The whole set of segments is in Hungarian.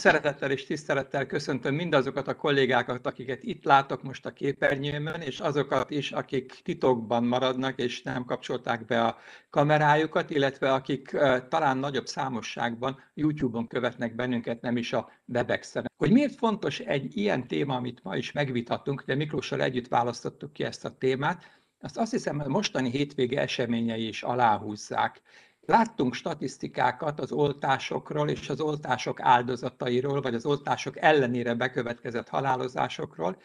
Szeretettel és tisztelettel köszöntöm mindazokat a kollégákat, akiket itt látok most a képernyőmön, és azokat is, akik titokban maradnak és nem kapcsolták be a kamerájukat, illetve akik talán nagyobb számosságban YouTube-on követnek bennünket, nem is a Webexen. Hogy miért fontos egy ilyen téma, amit ma is megvitattunk, de Miklóssal együtt választottuk ki ezt a témát, azt azt hiszem, hogy mostani hétvége eseményei is aláhúzzák. Láttunk statisztikákat az oltásokról és az oltások áldozatairól, vagy az oltások ellenére bekövetkezett halálozásokról,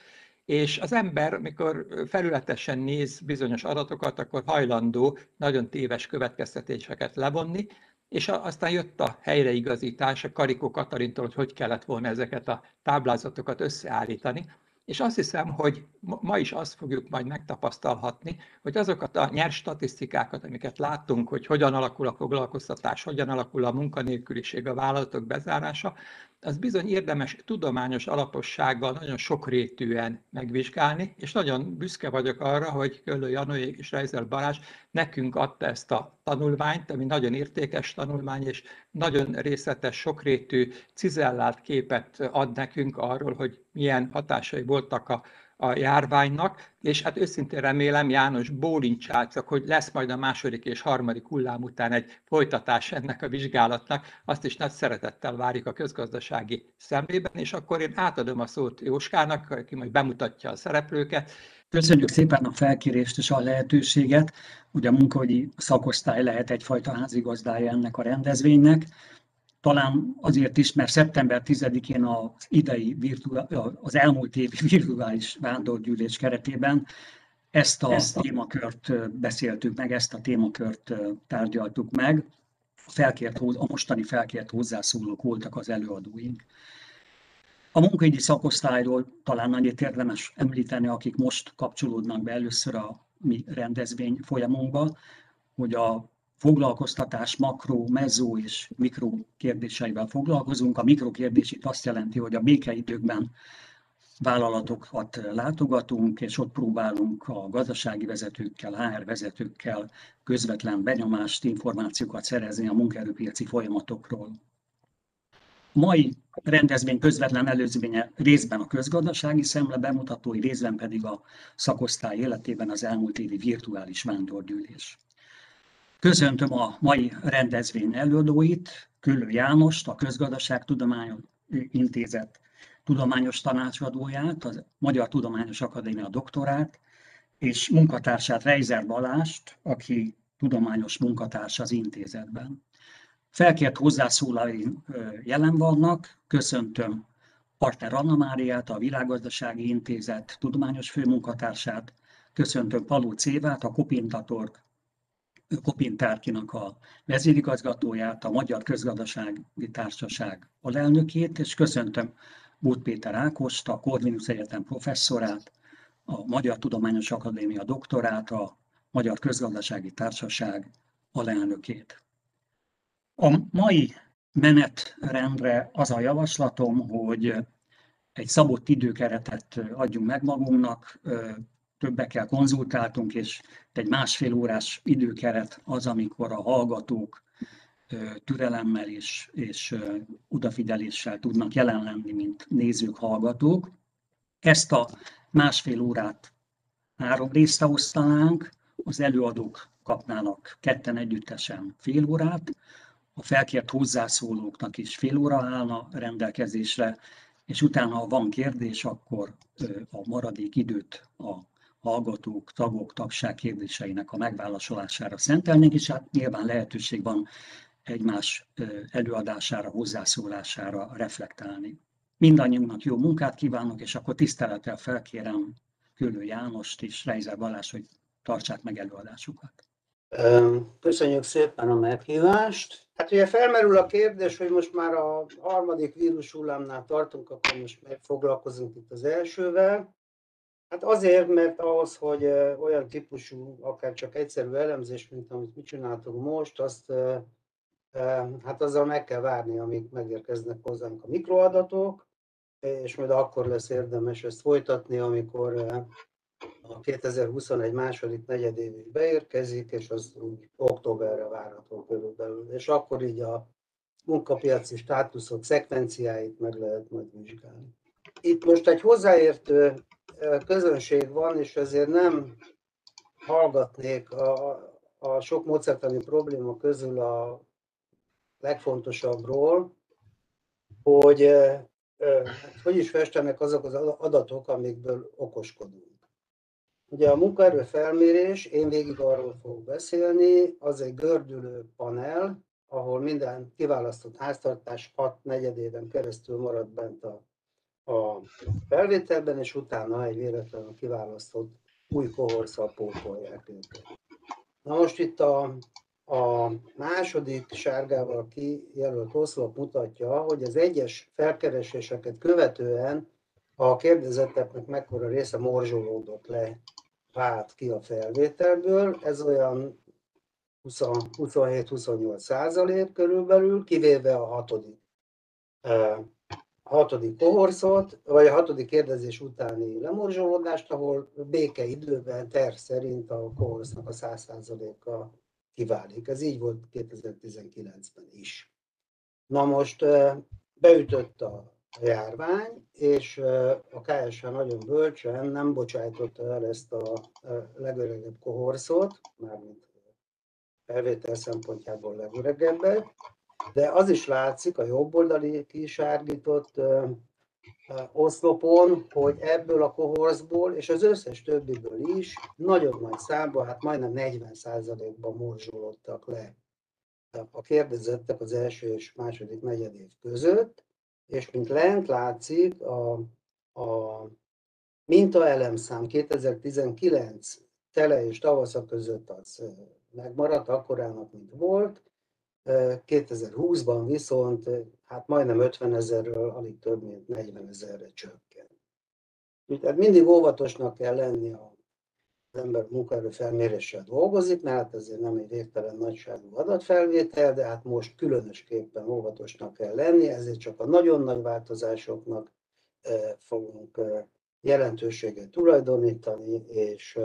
és az ember, mikor felületesen néz bizonyos adatokat, akkor hajlandó nagyon téves következtetéseket levonni, és aztán jött a helyreigazítás a Karikó Katarintól, hogy hogy kellett volna ezeket a táblázatokat összeállítani. És azt hiszem, hogy ma is azt fogjuk majd megtapasztalhatni, hogy azokat a nyers statisztikákat, amiket láttunk, hogy hogyan alakul a foglalkoztatás, hogyan alakul a munkanélküliség, a vállalatok bezárása, az bizony érdemes tudományos alapossággal nagyon sokrétűen megvizsgálni, és nagyon büszke vagyok arra, hogy Köllő Janói és Reiser Balázs nekünk adta ezt a tanulmányt, ami nagyon értékes tanulmány, és nagyon részletes, sokrétű, cizellált képet ad nekünk arról, hogy milyen hatásai voltak a a járványnak, és hát őszintén remélem, János bólincsácok, hogy lesz majd a második és harmadik hullám után egy folytatás ennek a vizsgálatnak, azt is nagy szeretettel várjuk a közgazdasági szemlében, és akkor én átadom a szót Jóskának, aki majd bemutatja a szereplőket. Köszönjük szépen a felkérést és a lehetőséget. Ugye a munkahogyi szakosztály lehet egyfajta házigazdája ennek a rendezvénynek talán azért is, mert szeptember 10-én az idei az elmúlt évi virtuális vándorgyűlés keretében ezt a ezt témakört beszéltük meg, ezt a témakört tárgyaltuk meg. A, felkért, a mostani felkért hozzászólók voltak az előadóink. A munkaügyi szakosztályról talán annyit érdemes említeni, akik most kapcsolódnak be először a mi rendezvény folyamunkba, hogy a foglalkoztatás makro, mezó és mikro kérdéseivel foglalkozunk. A mikro kérdés itt azt jelenti, hogy a békeidőkben vállalatokat látogatunk, és ott próbálunk a gazdasági vezetőkkel, HR vezetőkkel közvetlen benyomást, információkat szerezni a munkaerőpiaci folyamatokról. Mai rendezvény közvetlen előzménye részben a közgazdasági szemle bemutatói, részben pedig a szakosztály életében az elmúlt évi virtuális vándorgyűlés. Köszöntöm a mai rendezvény előadóit, Küllő Jánost, a Közgazdaságtudományos Intézet tudományos tanácsadóját, a Magyar Tudományos Akadémia doktorát, és munkatársát Reiser Balást, aki tudományos munkatársa az intézetben. Felkért hozzászólói jelen vannak, köszöntöm partner Anna Máriát, a Világgazdasági Intézet tudományos főmunkatársát, köszöntöm Paló Cévát, a Kopintatorg Kopintárkinak a vezérigazgatóját, a Magyar Közgazdasági Társaság alelnökét, és köszöntöm Bút Péter Ákost, a Corvinus Egyetem professzorát, a Magyar Tudományos Akadémia doktorát, a Magyar Közgazdasági Társaság alelnökét. A mai menetrendre az a javaslatom, hogy egy szabott időkeretet adjunk meg magunknak, többekkel konzultáltunk, és egy másfél órás időkeret az, amikor a hallgatók türelemmel és, és odafigyeléssel tudnak jelen lenni, mint nézők, hallgatók. Ezt a másfél órát három részre osztanánk, az előadók kapnának ketten együttesen fél órát, a felkért hozzászólóknak is fél óra állna rendelkezésre, és utána, ha van kérdés, akkor a maradék időt a hallgatók, tagok, tagság kérdéseinek a megválaszolására szentelnénk, és hát nyilván lehetőség van egymás előadására, hozzászólására reflektálni. Mindannyiunknak jó munkát kívánok, és akkor tisztelettel felkérem Külő Jánost és Reizer Balázs, hogy tartsák meg előadásukat. Köszönjük szépen a meghívást. Hát ugye felmerül a kérdés, hogy most már a harmadik vírus hullámnál tartunk, akkor most foglalkozunk itt az elsővel. Hát azért, mert ahhoz, hogy olyan típusú, akár csak egyszerű elemzés, mint amit mi csináltunk most, azt hát azzal meg kell várni, amíg megérkeznek hozzánk a mikroadatok, és majd akkor lesz érdemes ezt folytatni, amikor a 2021 második negyedévig beérkezik, és az úgy októberre várható körülbelül. És akkor így a munkapiaci státuszok szekvenciáit meg lehet majd vizsgálni. Itt most egy hozzáértő közönség van, és ezért nem hallgatnék a, a sok módszertani probléma közül a legfontosabbról, hogy hogy is festenek azok az adatok, amikből okoskodunk. Ugye a munkaerő felmérés, én végig arról fogok beszélni, az egy gördülő panel, ahol minden kiválasztott háztartás 6 negyedében keresztül marad bent a, a felvételben, és utána egy véletlenül kiválasztott új kohorszal pótolják őket. Na most itt a, a második sárgával kijelölt oszlop mutatja, hogy az egyes felkereséseket követően a kérdezetteknek mekkora része morzsolódott le, vált ki a felvételből. Ez olyan 27-28 százalék körülbelül, kivéve a hatodik, a hatodik kohorszot, vagy a hatodik kérdezés utáni lemorzsolódást, ahol békeidőben terv szerint a kohorsznak a 100 százaléka kiválik. Ez így volt 2019-ben is. Na most beütött a járvány, és a KSH nagyon bölcsen nem bocsájtotta el ezt a legöregebb kohorszot, mármint felvétel szempontjából legöregebbet, de az is látszik a jobboldali kisárgított oszlopon, hogy ebből a kohorszból, és az összes többiből is nagyon nagy számban, hát majdnem 40%-ban morzsolódtak le a kérdezettek az első és második negyedév között, és mint lent látszik, a, a mintaelemszám 2019 tele és tavasza között az megmaradt akkorának, mint volt, 2020-ban viszont hát majdnem 50 ezerről alig több, mint 40 ezerre csökken. Tehát mindig óvatosnak kell lenni a az ember munkaerő felméréssel dolgozik, mert hát ezért nem egy végtelen nagyságú adatfelvétel, de hát most különösképpen óvatosnak kell lenni, ezért csak a nagyon nagy változásoknak fogunk jelentőséget tulajdonítani, és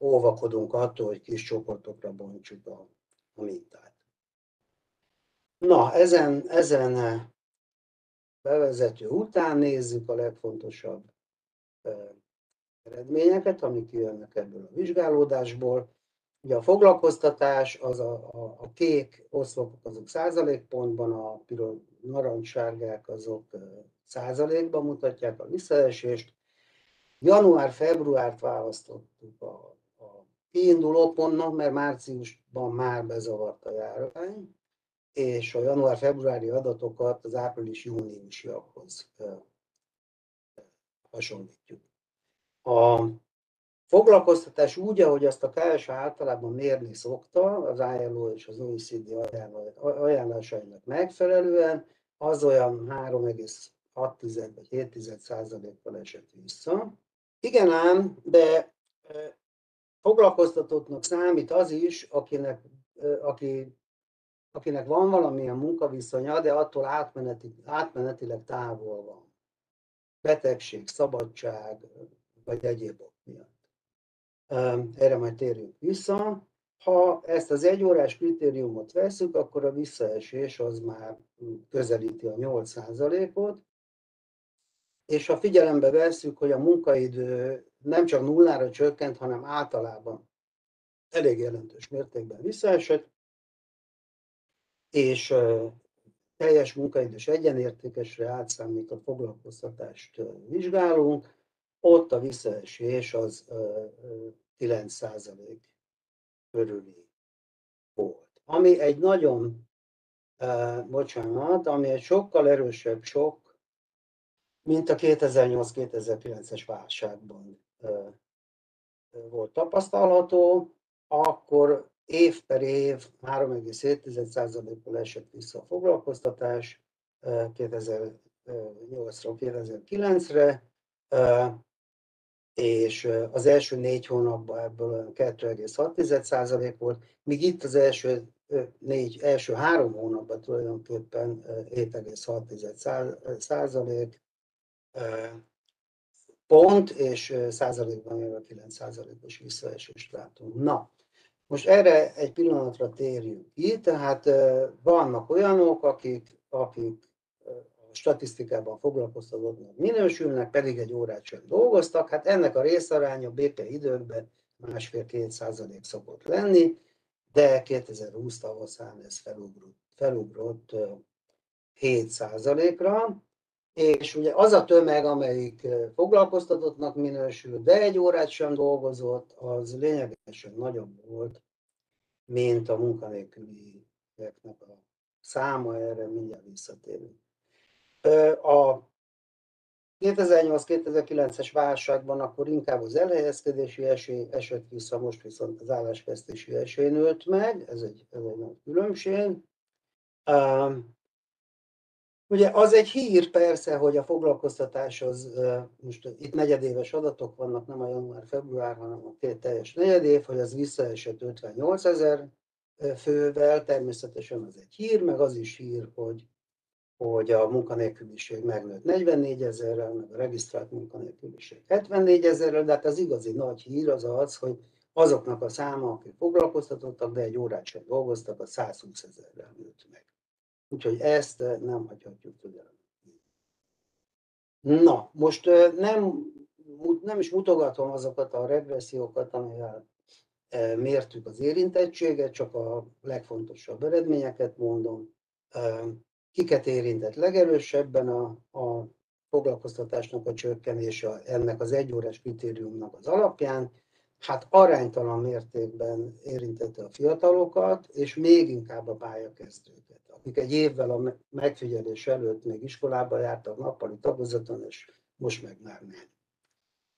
óvakodunk attól, hogy kis csoportokra bontsuk a, a mintát. Na, ezen, ezen bevezető után nézzük a legfontosabb eredményeket, amik jönnek ebből a vizsgálódásból. Ugye a foglalkoztatás, az a, a, a kék oszlopok azok százalékpontban, a piros narancssárgák azok százalékban mutatják a visszaesést. Január-februárt választottuk a, a kiinduló pontnak, mert márciusban már bezavart a járvány, és a január-februári adatokat az április-júniusiakhoz hasonlítjuk. A foglalkoztatás úgy, ahogy azt a KSH általában mérni szokta, az ILO és az OECD ajánlásainak megfelelően, az olyan 3,6 vagy 7 százalékkal esett vissza. Igen ám, de foglalkoztatottnak számít az is, akinek, aki, akinek van valamilyen munkaviszonya, de attól átmeneti, átmenetileg távol van. Betegség, szabadság, vagy egyéb ok miatt. Erre majd térjünk vissza. Ha ezt az egyórás kritériumot veszük, akkor a visszaesés az már közelíti a 8%-ot, és ha figyelembe vesszük, hogy a munkaidő nem csak nullára csökkent, hanem általában elég jelentős mértékben visszaesett, és teljes munkaidős egyenértékesre átszámított foglalkoztatást vizsgálunk, ott a visszaesés az 9% körüli volt. Ami egy nagyon, bocsánat, ami egy sokkal erősebb sok, mint a 2008-2009-es válságban volt tapasztalható, akkor év per év 3,7%-kal esett vissza a foglalkoztatás 2008-ról 2009-re, és az első négy hónapban ebből 2,6% volt, míg itt az első, négy, első három hónapban tulajdonképpen 7,6% pont, és százalékban jövő 9 százalékos visszaesést látunk. Na, Most erre egy pillanatra térjünk ki, tehát vannak olyanok, akik, akik a statisztikában foglalkoztatottnak minősülnek, pedig egy órát sem dolgoztak, hát ennek a részaránya BP időkben másfél-két százalék szokott lenni, de 2020 tavaszán ez felugrott, felugrott 7 százalékra, és ugye az a tömeg, amelyik foglalkoztatottnak minősül, de egy órát sem dolgozott, az lényegesen nagyobb volt, mint a munkanélkülieknek a száma, erre mindjárt visszatérünk. A 2008-2009-es válságban akkor inkább az elhelyezkedési esély esett vissza, most viszont az állásvesztési esély nőtt meg, ez egy, ez egy különbség. Ugye az egy hír persze, hogy a foglalkoztatás az, most itt negyedéves adatok vannak, nem a január-február, hanem a két teljes negyedév, hogy az visszaesett 58 ezer fővel, természetesen az egy hír, meg az is hír, hogy, hogy a munkanélküliség megnőtt 44 ezerrel, meg a regisztrált munkanélküliség 74 ezerrel, de hát az igazi nagy hír az az, hogy azoknak a száma, akik foglalkoztatottak, de egy órát sem dolgoztak, a 120 ezerrel nőtt meg. Úgyhogy ezt eh, nem hagyhatjuk figyelem. Na, most eh, nem, nem is mutogatom azokat a regressziókat, amivel eh, mértük az érintettséget, csak a legfontosabb eredményeket mondom. Kiket érintett legerősebben a, a foglalkoztatásnak a csökkenése ennek az egyórás kritériumnak az alapján, hát aránytalan mértékben érintette a fiatalokat, és még inkább a pályakezdőket akik egy évvel a megfigyelés előtt még iskolába jártak nappali tagozaton, és most meg már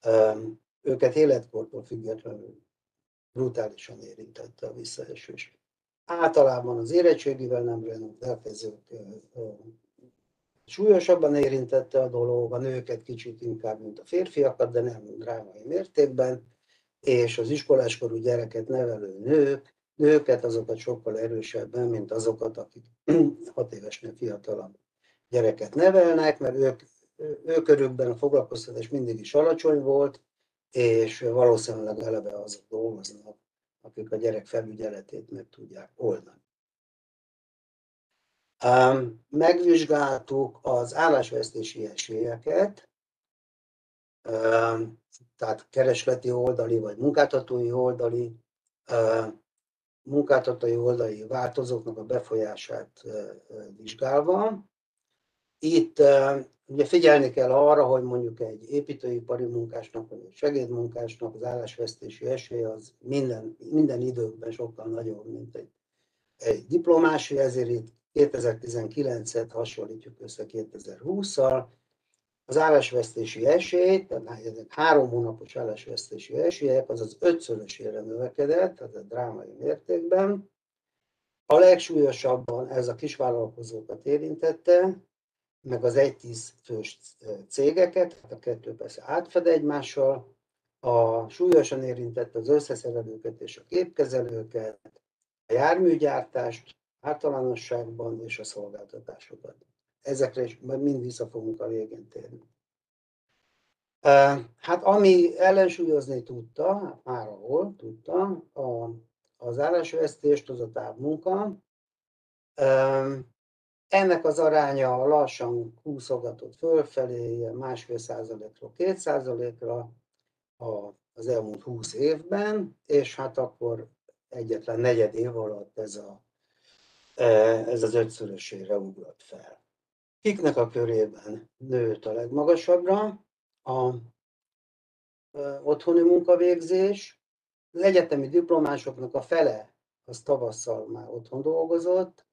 nem. Őket életkortól függetlenül brutálisan érintette a visszaesés. Általában az érettségivel nem rendelkezők súlyosabban érintette a dolog, a nőket kicsit inkább, mint a férfiakat, de nem drámai mértékben, és az iskoláskorú gyereket nevelő nők nőket, azokat sokkal erősebben, mint azokat, akik hat évesnél fiatalabb gyereket nevelnek, mert ők, ők körükben a foglalkoztatás mindig is alacsony volt, és valószínűleg eleve azok dolgoznak, akik a gyerek felügyeletét meg tudják oldani. Megvizsgáltuk az állásvesztési esélyeket, tehát keresleti oldali vagy munkáltatói oldali munkáltatói oldali változóknak a befolyását vizsgálva. Itt ugye figyelni kell arra, hogy mondjuk egy építőipari munkásnak, vagy egy segédmunkásnak az állásvesztési esélye az minden, minden időkben sokkal nagyobb, mint egy, egy diplomásé, ezért itt 2019-et hasonlítjuk össze 2020-szal, az állásvesztési esély, tehát három hónapos állásvesztési esélyek, az az ötszörösére növekedett, tehát a drámai mértékben. A legsúlyosabban ez a kisvállalkozókat érintette, meg az 1-10 fős cégeket, a kettő persze átfed egymással, a súlyosan érintette az összeszerelőket és a képkezelőket, a járműgyártást általánosságban és a szolgáltatásokat. Ezekre is mind vissza fogunk a végén térni. Hát ami ellensúlyozni tudta, hát már ahol tudta, a, az állásvesztést, az a távmunka. Ennek az aránya lassan húszogatott fölfelé, másfél százalékról két százalékra az elmúlt húsz évben, és hát akkor egyetlen negyed év alatt ez, a, ez az ötszörösére ugrott fel kiknek a körében nőtt a legmagasabbra a otthoni munkavégzés. Az egyetemi diplomásoknak a fele az tavasszal már otthon dolgozott,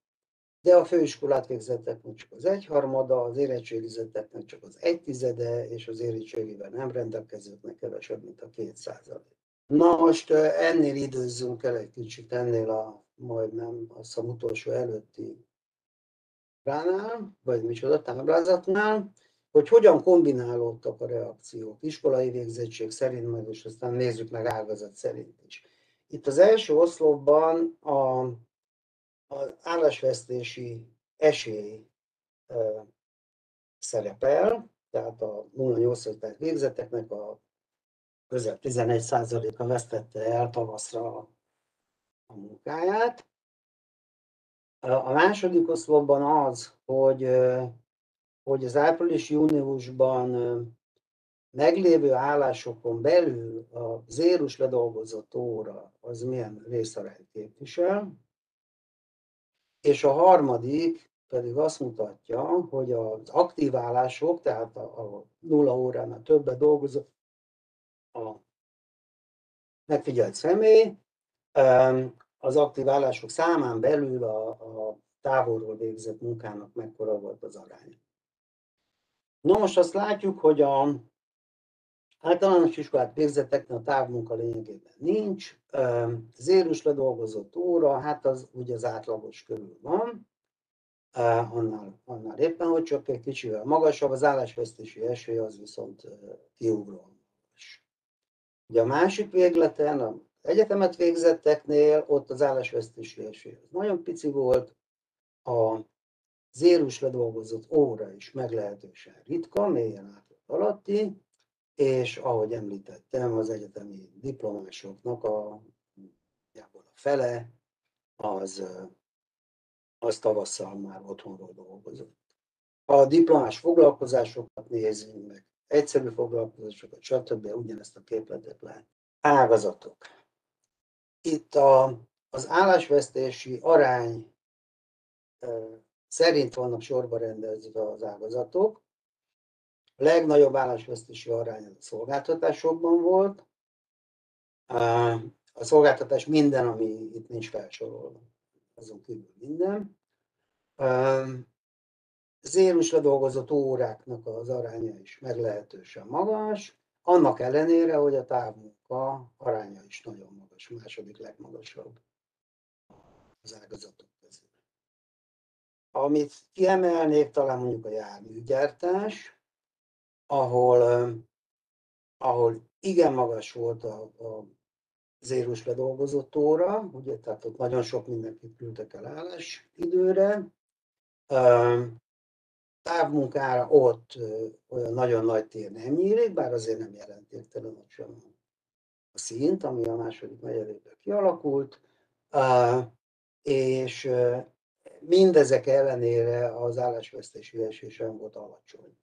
de a főiskolát végzetteknek csak az egyharmada, az érettségizetteknek csak az egytizede, és az érettségivel nem rendelkezőknek kevesebb, mint a két százalék. Na most ennél időzzünk el egy kicsit, ennél a majdnem azt a utolsó előtti ránál, vagy micsoda táblázatnál, hogy hogyan kombinálódtak a reakciók iskolai végzettség szerint, majd és aztán nézzük meg ágazat szerint is. Itt az első oszlopban a, az állásvesztési esély e, szerepel, tehát a 0,8 végzeteknek a közel 11%-a vesztette el tavaszra a munkáját. A második oszlopban az, hogy, hogy az április-júniusban meglévő állásokon belül a zérus ledolgozott óra az milyen részarányt képvisel, és a harmadik pedig azt mutatja, hogy az aktív állások, tehát a, a nulla óránál többet dolgozó a megfigyelt személy, az aktív állások számán belül a, a távolról végzett munkának mekkora volt az aránya. No most azt látjuk, hogy a általános iskolát végzetteknek a távmunka lényegében nincs. Zérus ledolgozott óra, hát az ugye az átlagos körül van. Annál, annál éppen, hogy csak egy kicsivel magasabb, az állásvesztési esély az viszont kiugróan Ugye a másik végleten, a egyetemet végzetteknél ott az állásvesztési az nagyon pici volt, a zérus ledolgozott óra is meglehetősen ritka, mélyen átlag alatti, és ahogy említettem, az egyetemi diplomásoknak a, a fele az, az tavasszal már otthonról dolgozott. Ha a diplomás foglalkozásokat nézünk meg, egyszerű foglalkozásokat, stb. ugyanezt a képletet lehet. Ágazatok. Itt a, az állásvesztési arány szerint vannak sorba rendezve az ágazatok. A legnagyobb állásvesztési arány a szolgáltatásokban volt. A szolgáltatás minden, ami itt nincs felsorolva, azon kívül minden. Zérusra dolgozott óráknak az aránya is meglehetősen magas, annak ellenére, hogy a távmunka aránya is nagyon magas, második legmagasabb az ágazatok közül. Amit kiemelnék, talán mondjuk a járműgyártás, ahol, ahol igen magas volt a, a zérus ledolgozott óra, ugye, tehát ott nagyon sok mindenkit küldtek el állás időre. Távmunkára ott olyan nagyon nagy tér nem nyílik, bár azért nem jelentéktelen ott sem a szint, ami a második negyedében kialakult, és mindezek ellenére az állásvesztési esés sem volt alacsony.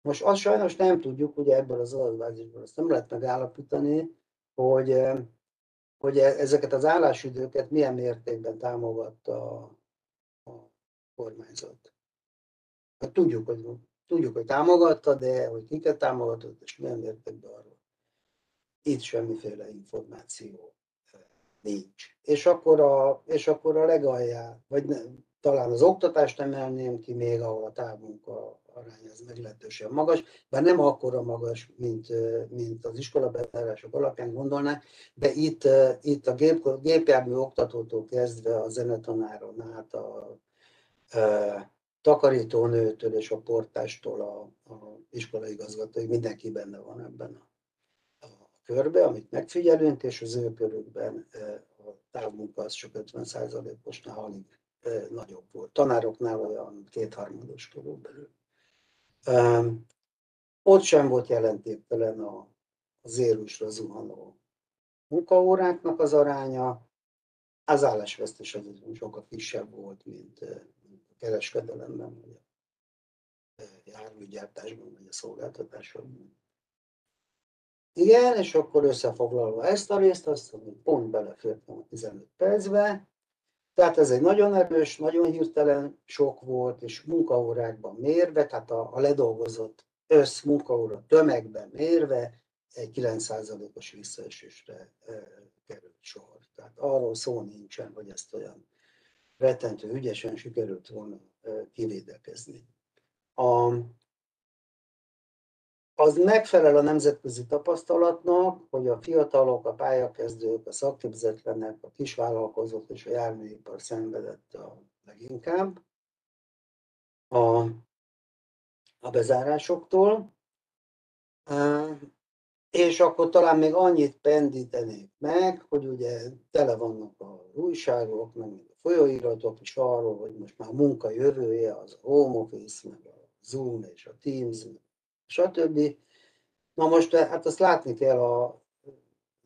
Most azt sajnos nem tudjuk, ugye ebből az adatbázisból azt nem lehet megállapítani, hogy, hogy e, ezeket az állásidőket milyen mértékben támogatta a kormányzat. Hát tudjuk, hogy, tudjuk, hogy támogatta, de hogy kiket támogatott, és milyen mértékben arról. Itt semmiféle információ nincs. És akkor a, és akkor a legaljá, vagy ne, talán az oktatást emelném ki még, ahol a távmunka arány az meglehetősen magas, bár nem akkora magas, mint, mint az iskolabetárások alapján gondolnák, de itt, itt a gép, gépjármű oktatótól kezdve a zenetanáron át a, a takarítónőtől és a portástól a, a iskolaigazgatóig mindenki benne van ebben a, a körbe, amit megfigyelünk, és az ő körükben a távmunka az csak 50%-osnál alig nagyobb volt. Tanároknál olyan kétharmados körülbelül. Ott sem volt jelentéktelen a, a zérusra zuhanó munkaóráknak az aránya, az állásvesztés az sokkal kisebb volt, mint, kereskedelemben, vagy a járműgyártásban, vagy a szolgáltatásokban. Igen, és akkor összefoglalva ezt a részt, azt mondom, pont belefértem a 15 percbe, tehát ez egy nagyon erős, nagyon hirtelen sok volt, és munkaórákban mérve, tehát a, a ledolgozott össz munkaóra tömegben mérve egy 9%-os visszaesésre került sor. Tehát arról szó nincsen, hogy ezt olyan rettentő ügyesen sikerült volna kivédekezni. A, az megfelel a nemzetközi tapasztalatnak, hogy a fiatalok, a pályakezdők, a szakképzetlenek, a kisvállalkozók és a járműipar szenvedett a leginkább a, a bezárásoktól. És akkor talán még annyit pendítenék meg, hogy ugye tele vannak a újságok, meg folyóiratok is arról, hogy most már munka jövője az a home office, meg a Zoom és a Teams, stb. Na most hát azt látni kell a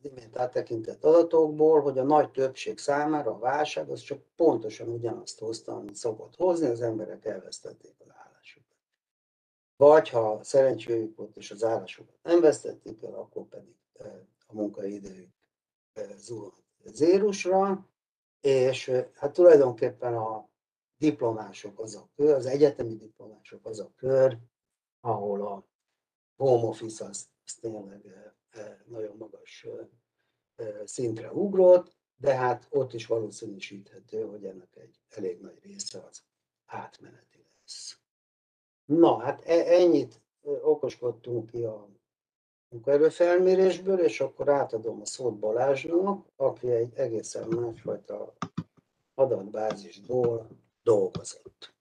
imént áttekintett adatokból, hogy a nagy többség számára a válság az csak pontosan ugyanazt hozta, amit szokott hozni, az emberek elvesztették az állásukat. Vagy ha szerencséjük volt és az állásukat nem vesztették el, akkor pedig a munkaidőjük zuhant zérusra, és hát tulajdonképpen a diplomások az a kör, az egyetemi diplomások az a kör, ahol a home office az, az tényleg nagyon magas szintre ugrott, de hát ott is valószínűsíthető, hogy ennek egy elég nagy része az átmeneti lesz. Na, hát e, ennyit okoskodtunk ki a munkaerőfelmérésből, és akkor átadom a szót Balázsnak, aki egy egészen másfajta adatbázisból dolgozott.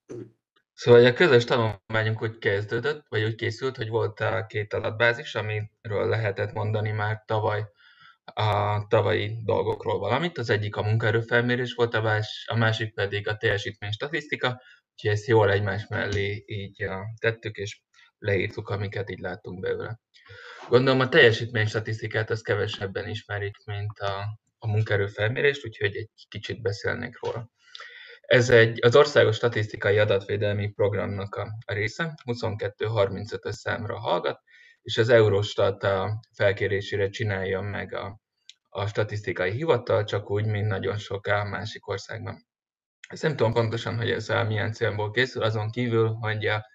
Szóval a közös tanulmányunk úgy kezdődött, vagy úgy készült, hogy volt a két adatbázis, amiről lehetett mondani már tavaly a tavalyi dolgokról valamit. Az egyik a munkaerőfelmérés volt, a, más, a másik pedig a teljesítmény statisztika, úgyhogy ezt jól egymás mellé így tettük, és leírtuk, amiket így láttunk belőle. Gondolom a teljesítmény statisztikát az kevesebben ismerik, mint a, a munkaerőfelmérést, úgyhogy egy kicsit beszélnék róla. Ez egy, az Országos Statisztikai Adatvédelmi Programnak a, része, 22-35-ös számra hallgat, és az Eurostat a felkérésére csinálja meg a, a statisztikai hivatal, csak úgy, mint nagyon sok a másik országban. Ezt nem tudom pontosan, hogy ez milyen célból készül, azon kívül, hogy a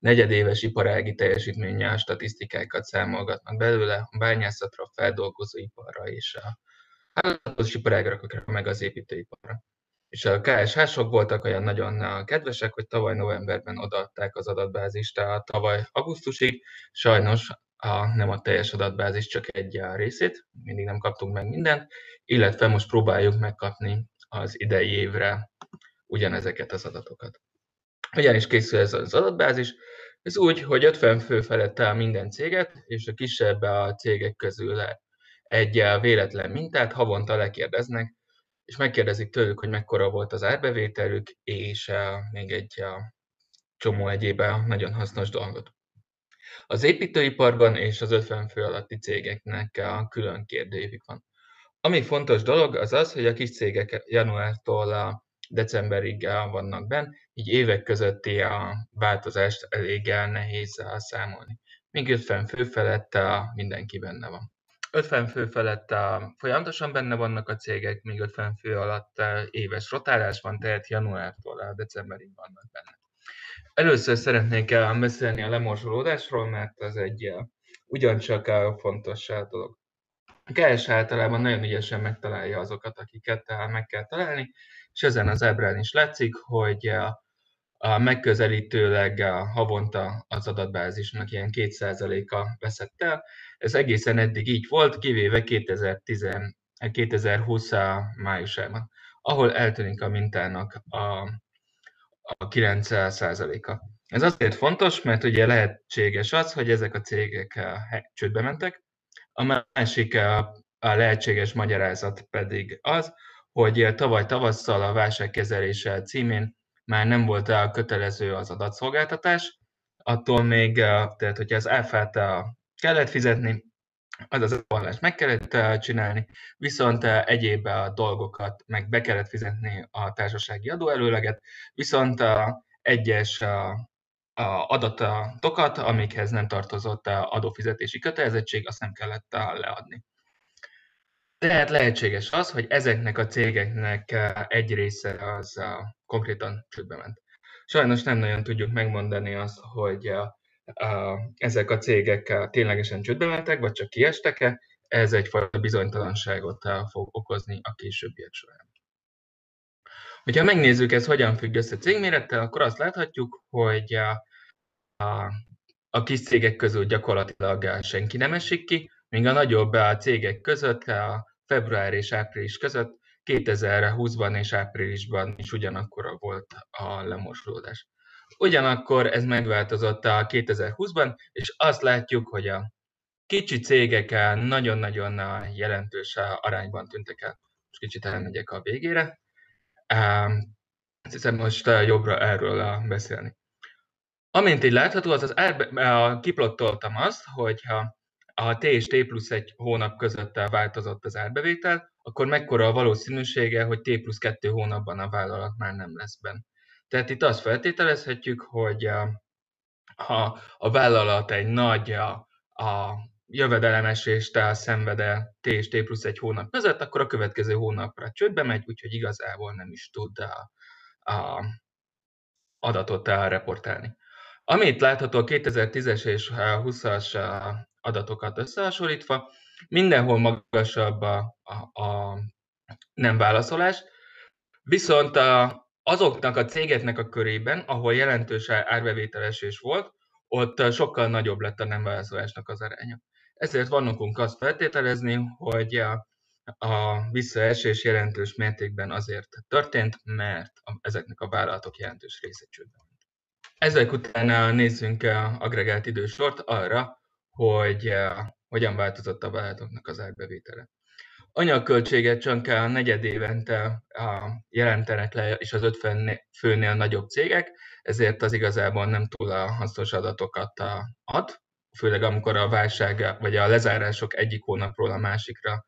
negyedéves iparági teljesítménnyel statisztikákat számolgatnak belőle a bányászatra, a feldolgozóiparra és a állatos iparágra, meg az építőiparra. És a KSH-sok voltak olyan nagyon kedvesek, hogy tavaly novemberben odaadták az adatbázist a tavaly augusztusig. Sajnos a, nem a teljes adatbázis, csak egy részét, mindig nem kaptunk meg mindent, illetve most próbáljuk megkapni az idei évre ugyanezeket az adatokat. Hogyan is készül ez az adatbázis? Ez úgy, hogy 50 fő felett áll minden céget, és a kisebb a cégek közül egy véletlen mintát havonta lekérdeznek, és megkérdezik tőlük, hogy mekkora volt az árbevételük, és még egy csomó egyéb nagyon hasznos dolgot. Az építőiparban és az 50 fő alatti cégeknek a külön kérdőjük van. Ami fontos dolog, az az, hogy a kis cégek januártól a decemberig vannak benn, így évek közötti a változást elég nehéz számolni. Míg 50 fő felett mindenki benne van. 50 fő felett folyamatosan benne vannak a cégek, míg 50 fő alatt éves rotálás van, tehát januártól decemberig vannak benne. Először szeretnék beszélni a lemorzsolódásról, mert az egy ugyancsak fontos dolog. A KS általában nagyon ügyesen megtalálja azokat, akiket meg kell találni, és ezen az ábrán is látszik, hogy a megközelítőleg havonta az adatbázisnak ilyen 2%-a veszett el. Ez egészen eddig így volt, kivéve 2010, 2020 májusában, ahol eltűnik a mintának a, a 9%-a. Ez azért fontos, mert ugye lehetséges az, hogy ezek a cégek csődbe mentek, a másik a lehetséges magyarázat pedig az, hogy tavaly tavasszal a válságkezelése címén már nem volt el kötelező az adatszolgáltatás, attól még, tehát hogyha az áfát kellett fizetni, az az vallást meg kellett csinálni, viszont egyéb dolgokat meg be kellett fizetni a társasági adóelőleget, viszont egyes adatokat, amikhez nem tartozott adófizetési kötelezettség, azt nem kellett leadni. Tehát lehetséges az, hogy ezeknek a cégeknek egy része az konkrétan csődbe ment. Sajnos nem nagyon tudjuk megmondani azt, hogy ezek a cégek ténylegesen csődbe mentek, vagy csak kiestek-e, ez egyfajta bizonytalanságot fog okozni a későbbiek során. Hogyha megnézzük, ez hogyan függ össze cégmérettel, akkor azt láthatjuk, hogy a, a, a kis cégek közül gyakorlatilag senki nem esik ki, míg a nagyobb a cégek között a február és április között 2020-ban és áprilisban is ugyanakkor volt a lemorzsolódás. Ugyanakkor ez megváltozott a 2020-ban, és azt látjuk, hogy a kicsi cégek nagyon-nagyon jelentős arányban tűntek el. Most kicsit elmegyek a végére. Azt hiszem most jobbra erről beszélni. Amint így látható, az az árbe, kiplottoltam azt, hogyha a T és T plusz egy hónap között változott az árbevétel, akkor mekkora a valószínűsége, hogy T plusz kettő hónapban a vállalat már nem lesz benne. Tehát itt azt feltételezhetjük, hogy ha a vállalat egy nagy a, a jövedelemesést szenved el T és T plusz egy hónap között, akkor a következő hónapra csődbe megy, úgyhogy igazából nem is tud a, a adatot reportálni. Amit látható a 2010-es és 20-as adatokat összehasonlítva, mindenhol magasabb a, a, a nem válaszolás, viszont a, azoknak a cégeknek a körében, ahol jelentős árbevételesés volt, ott sokkal nagyobb lett a nem válaszolásnak az aránya. Ezért van okunk azt feltételezni, hogy a, a visszaesés jelentős mértékben azért történt, mert a, ezeknek a vállalatok jelentős része csődben. Ezek után nézzünk agregált idősort arra, hogy hogyan változott a vállalatoknak az árbevétele. Anyagköltséget csak a negyed évente jelentenek le, és az 50 főnél nagyobb cégek, ezért az igazából nem túl a hasznos adatokat ad, főleg amikor a válság vagy a lezárások egyik hónapról a másikra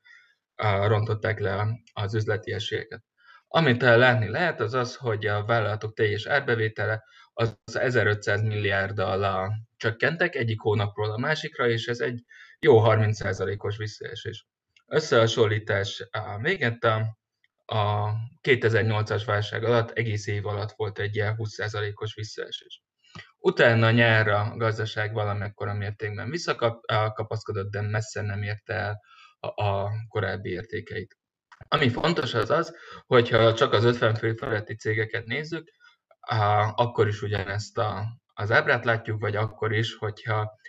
rontották le az üzleti esélyeket. Amit látni lehet, az az, hogy a vállalatok teljes árbevétele az 1500 milliárddal csökkentek egyik hónapról a másikra, és ez egy jó 30%-os visszaesés. Összehasonlítás véget a, a 2008-as válság alatt egész év alatt volt egy 20%-os visszaesés. Utána nyárra a gazdaság valamekkora mértékben visszakapaszkodott, de messze nem érte el a korábbi értékeit. Ami fontos az az, hogyha csak az 50 fő feletti cégeket nézzük, akkor is ugyanezt a, az ábrát látjuk, vagy akkor is, hogyha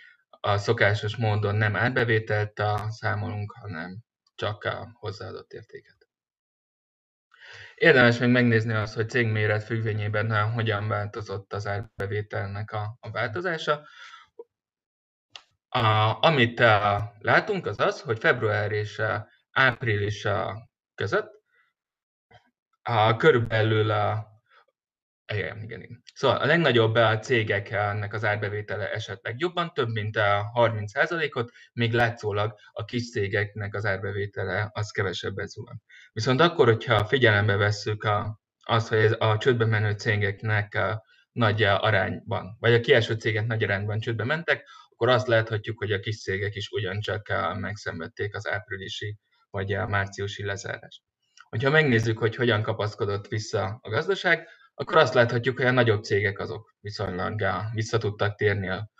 a szokásos módon nem árbevételt számolunk, hanem csak a hozzáadott értéket. Érdemes még megnézni azt, hogy cégméret függvényében hogyan változott az árbevételnek a, a változása. A, amit a, látunk, az az, hogy február és április között a, körülbelül a, igen, igen, igen. Szóval a legnagyobb a cégek ennek az árbevétele esetleg jobban, több mint a 30%-ot, még látszólag a kis cégeknek az árbevétele az kevesebbet zuhan. Viszont akkor, hogyha figyelembe vesszük a, azt, hogy ez a csődbe menő cégeknek a nagy arányban, vagy a kieső cégek nagy arányban csődbe mentek, akkor azt láthatjuk, hogy a kis cégek is ugyancsak megszenvedték az áprilisi vagy a márciusi lezárást. Hogyha megnézzük, hogy hogyan kapaszkodott vissza a gazdaság, akkor azt láthatjuk, hogy a nagyobb cégek azok viszonylag vissza tudtak térni a,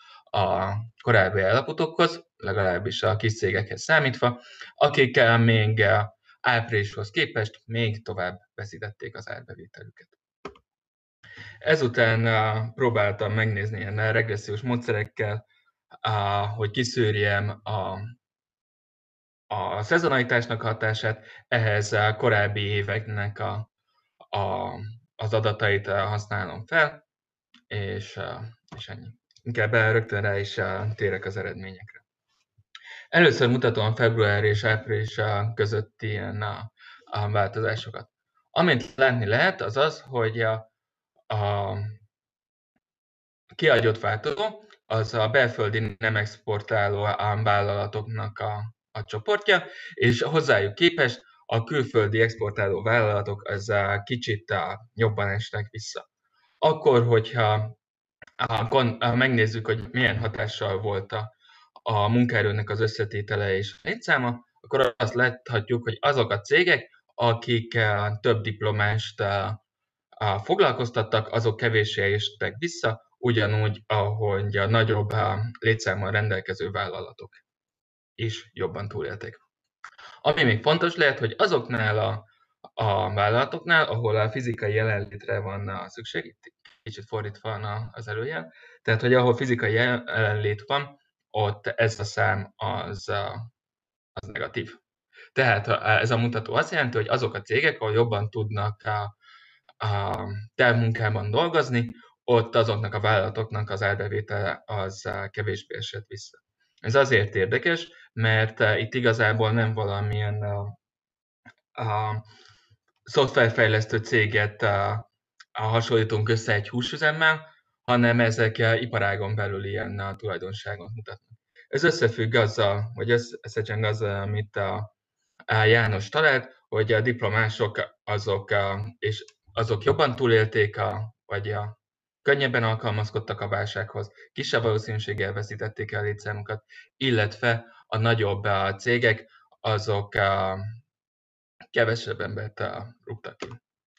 korábbi állapotokhoz, legalábbis a kis cégekhez számítva, akikkel még áprilishoz képest még tovább veszítették az árbevételüket. Ezután próbáltam megnézni ilyen regressziós módszerekkel, hogy kiszűrjem a, a szezonalitásnak hatását, ehhez a korábbi éveknek a, a az adatait eh, használom fel, és, eh, és ennyi. Inkább rögtön rá is eh, térek az eredményekre. Először mutatom február és április közötti ilyen a, a változásokat. Amit látni lehet, az az, hogy a, a kiadott változó az a belföldi nem exportáló vállalatoknak a, a csoportja, és hozzájuk képest a külföldi exportáló vállalatok az kicsit jobban esnek vissza. Akkor, hogyha megnézzük, hogy milyen hatással volt a, a munkaerőnek az összetétele és a létszáma, akkor azt láthatjuk, hogy azok a cégek, akik több diplomást foglalkoztattak, azok kevéssé estek vissza, ugyanúgy, ahogy a nagyobb létszámmal rendelkező vállalatok is jobban túlélték. Ami még fontos lehet, hogy azoknál a, a vállalatoknál, ahol a fizikai jelenlétre van a szükség, itt kicsit fordítva van az előjel, tehát hogy ahol fizikai jelenlét van, ott ez a szám az, az negatív. Tehát ez a mutató azt jelenti, hogy azok a cégek, ahol jobban tudnak a, a termunkában dolgozni, ott azoknak a vállalatoknak az árbevétele az kevésbé esett vissza. Ez azért érdekes, mert uh, itt igazából nem valamilyen uh, uh, szoftverfejlesztő céget uh, hasonlítunk össze egy húsüzemmel, hanem ezek uh, iparágon belül ilyen uh, tulajdonságot mutatnak. Ez összefügg azzal, vagy összecseng azzal, amit a, a János talált, hogy a diplomások azok, a, és azok jobban túlélték, a, vagy a, könnyebben alkalmazkodtak a válsághoz, kisebb valószínűséggel veszítették el létszámukat, illetve a nagyobb a cégek, azok a, kevesebb embert a, rúgtak ki.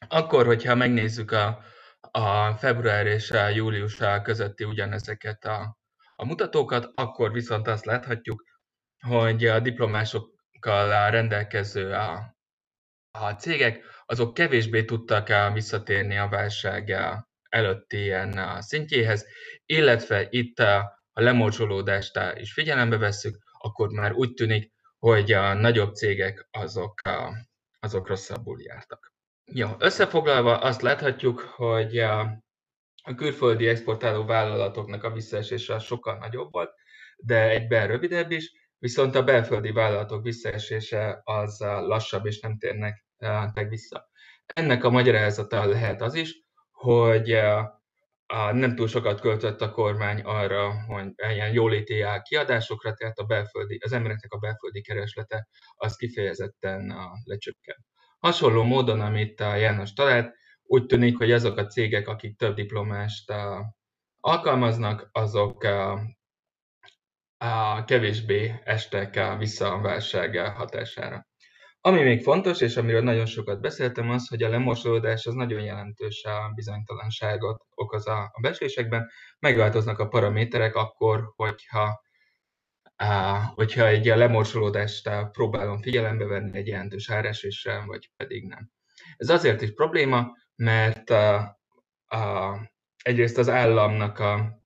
Akkor, hogyha megnézzük a, a február és a július közötti ugyanezeket a, a mutatókat, akkor viszont azt láthatjuk, hogy a diplomásokkal rendelkező a, a cégek, azok kevésbé tudtak visszatérni a válság előtti ilyen szintjéhez, illetve itt a lemorcsolódást is figyelembe vesszük, akkor már úgy tűnik, hogy a nagyobb cégek azok, azok rosszabbul jártak. Jó, összefoglalva azt láthatjuk, hogy a, a külföldi exportáló vállalatoknak a visszaesése sokkal nagyobb volt, de egyben rövidebb is, viszont a belföldi vállalatok visszaesése az lassabb, és nem térnek meg vissza. Ennek a magyarázata lehet az is, hogy a, nem túl sokat költött a kormány arra, hogy ilyen jóléti kiadásokra, tehát a belföldi, az embereknek a belföldi kereslete az kifejezetten lecsökkent. Hasonló módon, amit a János talált, úgy tűnik, hogy azok a cégek, akik több diplomást alkalmaznak, azok a kevésbé estek vissza a válság hatására. Ami még fontos, és amiről nagyon sokat beszéltem, az, hogy a lemosódás az nagyon jelentős a bizonytalanságot okoz a, a becslésekben. Megváltoznak a paraméterek akkor, hogyha Á, hogyha egy lemorsolódást próbálom figyelembe venni egy jelentős áreséssel, vagy pedig nem. Ez azért is probléma, mert a, a, egyrészt az államnak a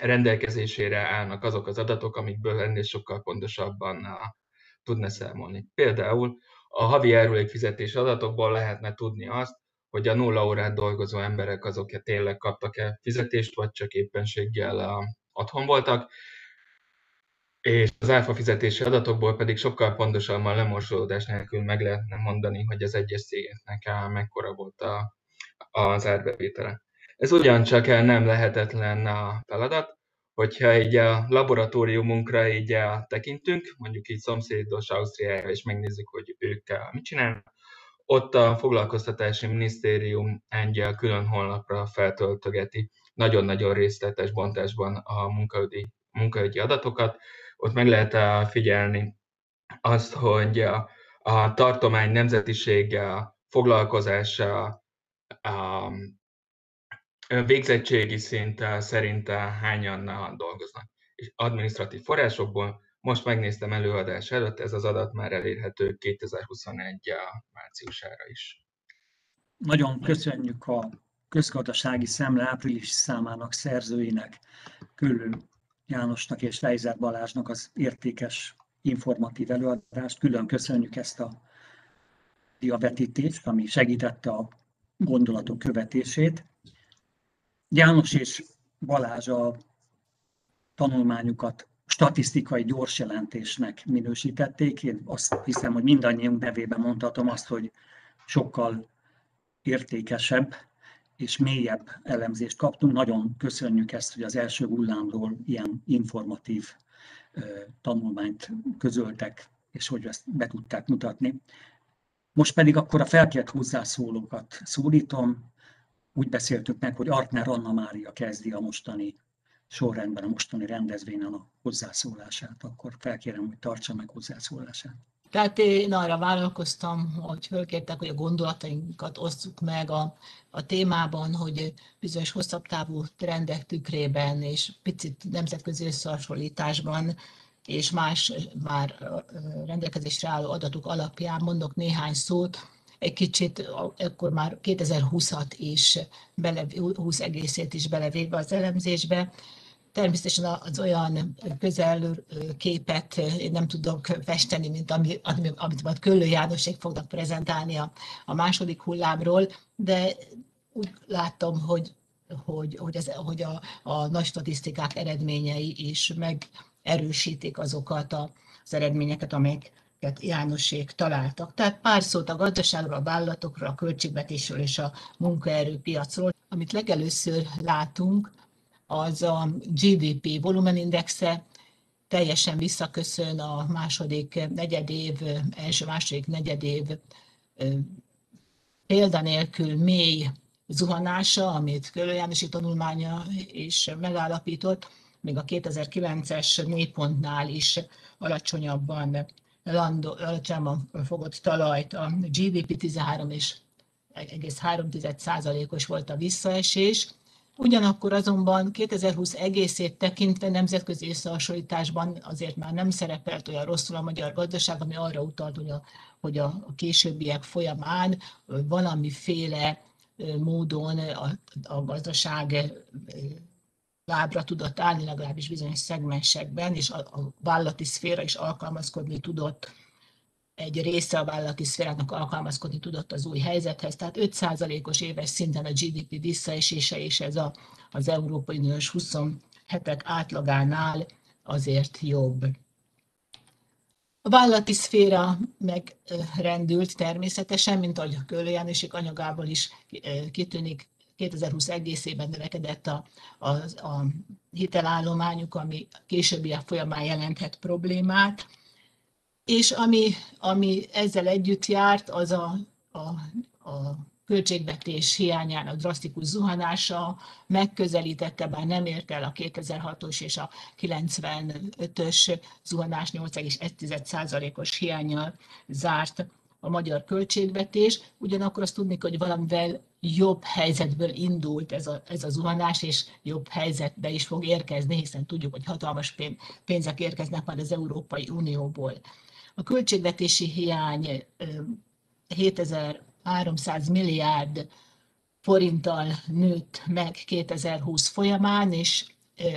rendelkezésére állnak azok az adatok, amikből ennél sokkal pontosabban a, tudna számolni. Például a havi járulékfizetés adatokból lehetne tudni azt, hogy a nulla órát dolgozó emberek azok tényleg kaptak-e fizetést, vagy csak éppenséggel otthon voltak, és az áfa fizetési adatokból pedig sokkal pontosabban lemorzsolódás nélkül meg lehetne mondani, hogy az egyes cégeknek mekkora volt a, az árbevétele. Ez ugyancsak nem lehetetlen a feladat, hogyha így a laboratóriumunkra így tekintünk, mondjuk így szomszédos Ausztriára, és megnézzük, hogy ők mit csinálnak, ott a foglalkoztatási minisztérium egy külön honlapra feltöltögeti nagyon-nagyon részletes bontásban a munkaügyi, munkaügyi adatokat, ott meg lehet figyelni azt, hogy a, a tartomány nemzetisége, foglalkozása, a végzettségi szint szerint hányan dolgoznak. És administratív forrásokból most megnéztem előadás előtt, ez az adat már elérhető 2021 márciusára is. Nagyon köszönjük a közgazdasági szemle áprilisi számának szerzőinek, Körül Jánosnak és Fejzer Balázsnak az értékes informatív előadást. Külön köszönjük ezt a diabetítést, ami segítette a gondolatok követését. János és Balázs a tanulmányukat statisztikai gyorsjelentésnek minősítették. Én azt hiszem, hogy mindannyiunk nevében mondhatom azt, hogy sokkal értékesebb és mélyebb elemzést kaptunk. Nagyon köszönjük ezt, hogy az első hullámról ilyen informatív tanulmányt közöltek, és hogy ezt be tudták mutatni. Most pedig akkor a felkért hozzászólókat szólítom. Úgy beszéltük meg, hogy Artner Anna Mária kezdi a mostani sorrendben, a mostani rendezvényen a hozzászólását. Akkor felkérem, hogy tartsa meg hozzászólását. Tehát én arra vállalkoztam, hogy fölkértek, hogy a gondolatainkat osztjuk meg a, a témában, hogy bizonyos hosszabb távú trendek tükrében és picit nemzetközi összehasonlításban és más már rendelkezésre álló adatok alapján mondok néhány szót, egy kicsit, akkor már 2020-at is, bele, 20 egészét is belevéve az elemzésbe, Természetesen az olyan közel képet én nem tudok festeni, mint ami, amit majd Köllő Jánosék fognak prezentálni a, a második hullámról, de úgy láttam, hogy, hogy, hogy, ez, hogy a, a nagy statisztikák eredményei is megerősítik azokat az eredményeket, amelyeket Jánosék találtak. Tehát pár szót a gazdaságról, a vállalatokról, a költségvetésről és a munkaerőpiacról. Amit legelőször látunk, az a GDP volumenindexe, teljesen visszaköszön a második negyedév, első-második negyedév példanélkül mély zuhanása, amit Kölő Jánosi tanulmánya is megállapított, még a 2009-es mélypontnál is alacsonyabban, landol, alacsonyabban fogott talajt. A GDP 13 és 1,3%-os volt a visszaesés, Ugyanakkor azonban 2020 egészét tekintve nemzetközi összehasonlításban azért már nem szerepelt olyan rosszul a magyar gazdaság, ami arra utalt, hogy a, hogy a későbbiek folyamán valamiféle módon a, a gazdaság lábra tudott állni, legalábbis bizonyos szegmensekben, és a, a vállalati szféra is alkalmazkodni tudott egy része a vállalati szférának alkalmazkodni tudott az új helyzethez, tehát 5%-os éves szinten a GDP visszaesése, és ez a, az Európai Uniós 27-ek átlagánál azért jobb. A vállalati szféra megrendült természetesen, mint ahogy a Köllő Jánosik anyagából is kitűnik, 2020 egészében növekedett a, a, a hitelállományuk, ami későbbiek folyamán jelenthet problémát. És ami, ami ezzel együtt járt, az a, a, a költségvetés hiányának drasztikus zuhanása megközelítette, bár nem ért el a 2006-os és a 95-ös zuhanás 8,1%-os hiányjal zárt a magyar költségvetés, ugyanakkor azt tudni, hogy valamivel jobb helyzetből indult ez a, ez a zuhanás, és jobb helyzetbe is fog érkezni, hiszen tudjuk, hogy hatalmas pénzek érkeznek már az Európai Unióból. A költségvetési hiány 7300 milliárd forinttal nőtt meg 2020 folyamán, és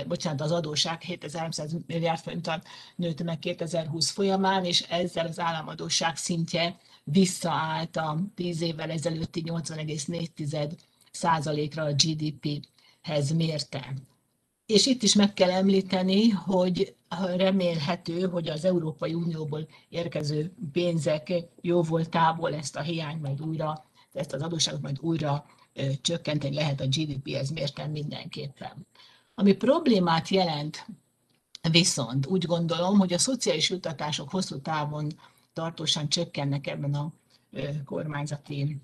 bocsánat, az adóság 7300 milliárd forinttal nőtt meg 2020 folyamán, és ezzel az államadóság szintje visszaállt a 10 évvel ezelőtti 80,4 százalékra a GDP-hez mérten. És itt is meg kell említeni, hogy remélhető, hogy az Európai Unióból érkező pénzek jó voltából ezt a hiányt majd újra, ezt az adósságot majd újra csökkenteni lehet a GDP-hez mérten mindenképpen. Ami problémát jelent, viszont úgy gondolom, hogy a szociális jutatások hosszú távon tartósan csökkennek ebben a kormányzati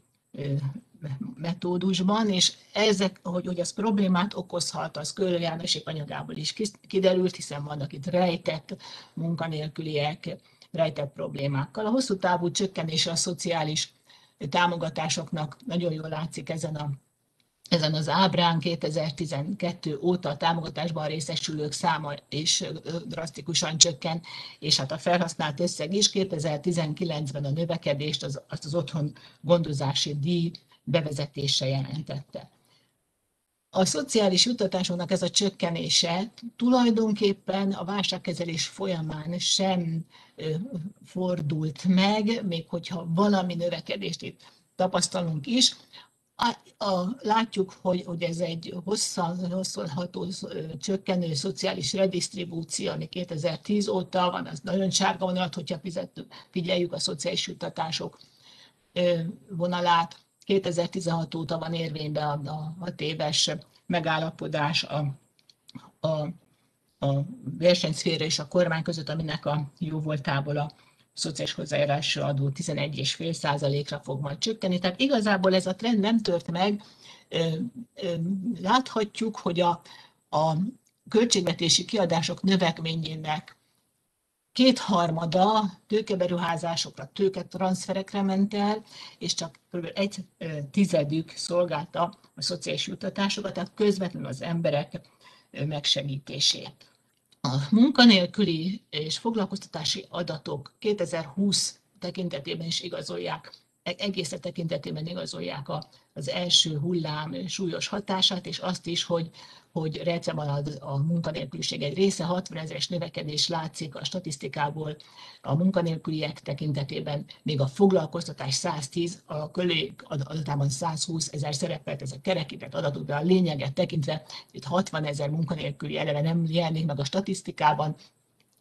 metódusban, és ezek, hogy, hogy az problémát okozhat, az Köllő Jánosik anyagából is kiderült, hiszen vannak itt rejtett munkanélküliek, rejtett problémákkal. A hosszú távú csökkenése a szociális támogatásoknak nagyon jól látszik ezen a ezen az ábrán 2012 óta a támogatásban részesülők száma is drasztikusan csökken, és hát a felhasznált összeg is 2019-ben a növekedést, az, azt az otthon gondozási díj bevezetése jelentette. A szociális jutatásoknak ez a csökkenése tulajdonképpen a válságkezelés folyamán sem fordult meg, még hogyha valami növekedést itt tapasztalunk is, a, a, látjuk, hogy, hogy ez egy hosszan, hosszolható, csökkenő szociális redistribúció, ami 2010 óta van, az nagyon sárga vonalat, hogyha fizettük, figyeljük a szociális juttatások vonalát. 2016 óta van érvényben a, a, a téves megállapodás a, a, a versenyszféra és a kormány között, aminek a jó voltából a szociális hozzájárásra adó 11,5%-ra fog majd csökkenni. Tehát igazából ez a trend nem tört meg. Láthatjuk, hogy a, a költségvetési kiadások növekményének kétharmada tőkeberuházásokra, tőketranszferekre ment el, és csak kb. egy tizedük szolgálta a szociális juttatásokat, tehát közvetlenül az emberek megsegítését. A munkanélküli és foglalkoztatási adatok 2020 tekintetében is igazolják, e-, egész tekintetében igazolják az első hullám súlyos hatását, és azt is, hogy hogy Receben a, a munkanélküliség egy része, 60 ezeres növekedés látszik a statisztikából, a munkanélküliek tekintetében még a foglalkoztatás 110, a kölők adatában 120 ezer szerepelt, ez a kerekített adatok, de a lényeget tekintve itt 60 ezer munkanélküli eleve nem jelenik meg a statisztikában,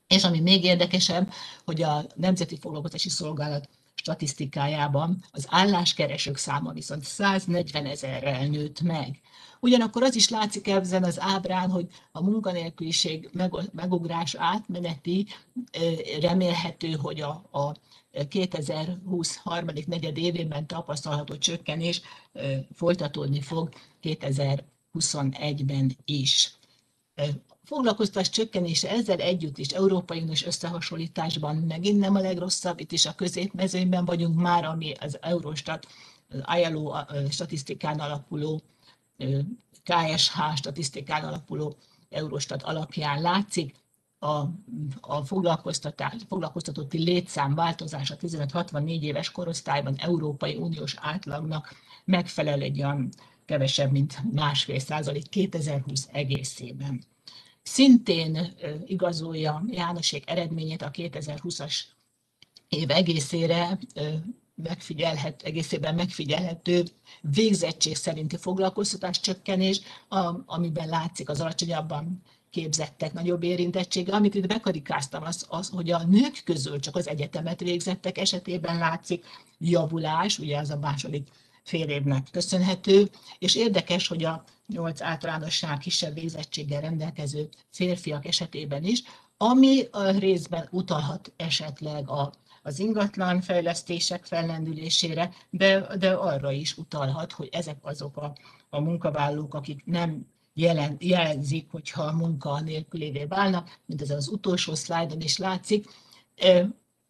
és ami még érdekesebb, hogy a Nemzeti Foglalkoztatási Szolgálat statisztikájában az álláskeresők száma viszont 140 ezerrel nőtt meg. Ugyanakkor az is látszik ezen az ábrán, hogy a munkanélküliség megugrás átmeneti, remélhető, hogy a, a 2020 harmadik negyed évében tapasztalható csökkenés folytatódni fog 2021-ben is. Foglalkoztatás csökkenése ezzel együtt is Európai Uniós összehasonlításban megint nem a legrosszabb, itt is a középmezőnyben vagyunk már, ami az Eurostat, az ILO statisztikán alapuló, KSH statisztikán alapuló Eurostat alapján látszik a, a foglalkoztatotti létszám változása 15-64 éves korosztályban Európai Uniós átlagnak megfelel egy olyan kevesebb, mint másfél százalék 2020 egészében. Szintén igazolja Jánosék eredményét a 2020-as év egészére megfigyelhet, egészében megfigyelhető végzettség szerinti foglalkoztatás csökkenés, amiben látszik az alacsonyabban képzettek nagyobb érintettsége. Amit itt bekarikáztam, az, az, hogy a nők közül csak az egyetemet végzettek esetében látszik javulás, ugye az a második fél évnek köszönhető, és érdekes, hogy a nyolc általánossá kisebb végzettséggel rendelkező férfiak esetében is, ami részben utalhat esetleg a, az ingatlan fejlesztések fellendülésére, de, de arra is utalhat, hogy ezek azok a, a munkavállalók, akik nem jelen, jelzik, hogyha a munka nélkülévé válnak, mint ez az utolsó szlájdon is látszik.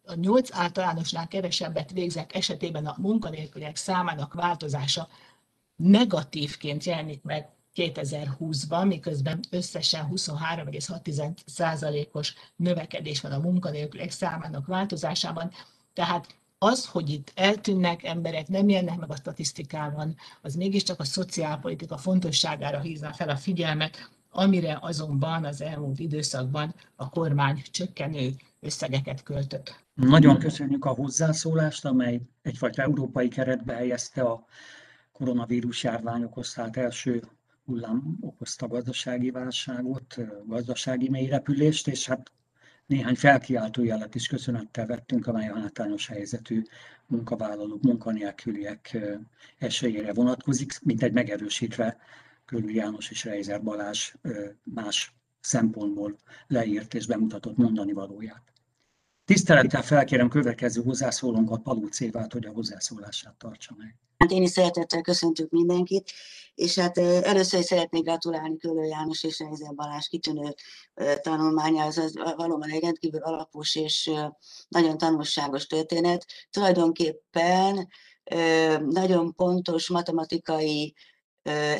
A nyolc általánosnál kevesebbet végzek esetében a munkanélküliek számának változása negatívként jelenik meg 2020-ban, miközben összesen 23,6%-os növekedés van a munkanélküliek számának változásában. Tehát az, hogy itt eltűnnek emberek, nem jelennek meg a statisztikában, az mégiscsak a szociálpolitika fontosságára hívná fel a figyelmet, amire azonban az elmúlt időszakban a kormány csökkenő összegeket költött. Nagyon köszönjük a hozzászólást, amely egyfajta európai keretbe helyezte a koronavírus járvány okozta első hullám okozta gazdasági válságot, gazdasági mélyrepülést, és hát néhány felkiáltó jelet is köszönettel vettünk, amely a hátrányos helyzetű munkavállalók, munkanélküliek esélyére vonatkozik, mint egy megerősítve Körül János és Reizer Balázs más szempontból leírt és bemutatott mondani valóját. Tisztelettel felkérem következő hozzászólónkat, Palóc Évát, hogy a hozzászólását tartsa meg. Hát én is szeretettel köszöntök mindenkit, és hát először is szeretnék gratulálni Kölő János és Reizer Balázs kitűnő tanulmánya, az, az valóban egy rendkívül alapos és nagyon tanulságos történet. Tulajdonképpen nagyon pontos matematikai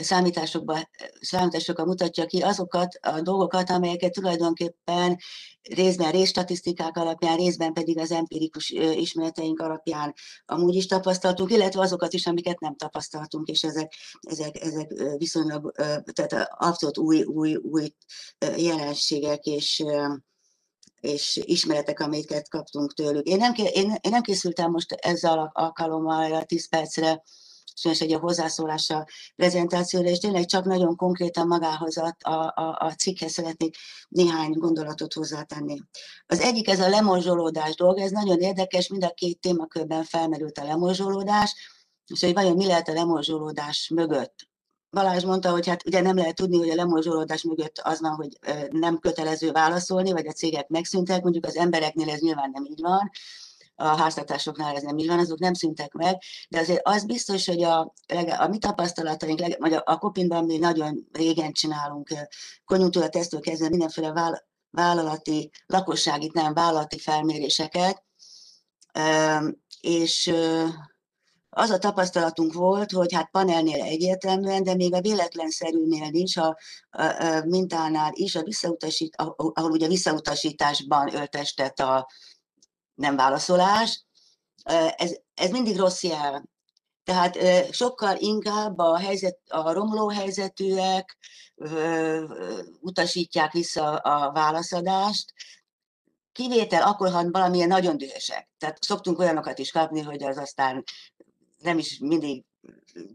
számításokba, számításokkal mutatja ki azokat a dolgokat, amelyeket tulajdonképpen részben részstatisztikák alapján, részben pedig az empirikus ismereteink alapján amúgy is tapasztaltunk, illetve azokat is, amiket nem tapasztaltunk, és ezek, ezek, ezek viszonylag tehát abszolút új, új, új jelenségek és és ismeretek, amiket kaptunk tőlük. Én nem, én, én nem készültem most ezzel alkalommal a 10 percre és egy a hozzászólása prezentációra, és tényleg csak nagyon konkrétan magához a, a, a, a cikkhez szeretnék néhány gondolatot hozzátenni. Az egyik ez a lemorzsolódás dolog, ez nagyon érdekes, mind a két témakörben felmerült a lemorzsolódás, és hogy vajon mi lehet a lemorzsolódás mögött. Balázs mondta, hogy hát ugye nem lehet tudni, hogy a lemorzsolódás mögött az van, hogy nem kötelező válaszolni, vagy a cégek megszűntek, mondjuk az embereknél ez nyilván nem így van, a háztartásoknál ez nem így van, azok nem szüntek meg, de azért az biztos, hogy a, a mi tapasztalataink, vagy a, a Kopinban mi nagyon régen csinálunk konjunktúra tesztől kezdve mindenféle vállalati, lakossági, nem vállalati felméréseket, és az a tapasztalatunk volt, hogy hát panelnél egyértelműen, de még a véletlenszerűnél is, a, a, a mintánál is, a visszautasít, ahol ugye visszautasításban öltestet a, nem válaszolás, ez, ez mindig rossz jel. Tehát sokkal inkább a, helyzet, a romló helyzetűek utasítják vissza a válaszadást, kivétel akkor, ha valamilyen nagyon dühösek. Tehát szoktunk olyanokat is kapni, hogy az aztán nem is mindig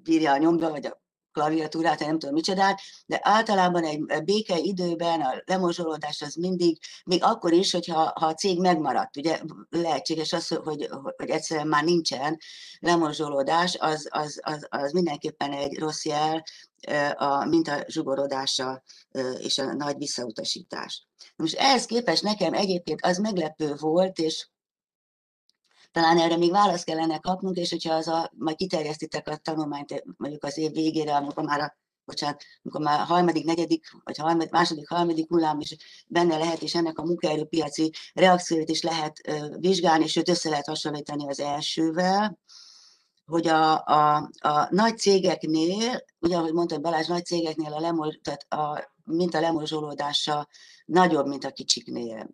bírja a nyomda, vagy a klaviatúrát, nem tudom micsodát, de általában egy béke időben a lemorzsolódás az mindig, még akkor is, hogyha ha a cég megmaradt, ugye lehetséges az, hogy, hogy egyszerűen már nincsen lemorzsolódás, az, az, az, az mindenképpen egy rossz jel, a minta zsugorodása és a nagy visszautasítás. Most ehhez képest nekem egyébként az meglepő volt, és talán erre még választ kellene kapnunk, és hogyha az a, majd kiterjesztitek a tanulmányt mondjuk az év végére, amikor már a bocsánat, amikor már harmadik, negyedik, vagy harmadik, második, harmadik hullám is benne lehet, és ennek a munkaerőpiaci reakcióit is lehet vizsgálni, sőt össze lehet hasonlítani az elsővel, hogy a, a, a nagy cégeknél, ugye ahogy mondta Balázs, nagy cégeknél a, lemol, tehát a mint a lemorzsolódása nagyobb, mint a kicsiknél.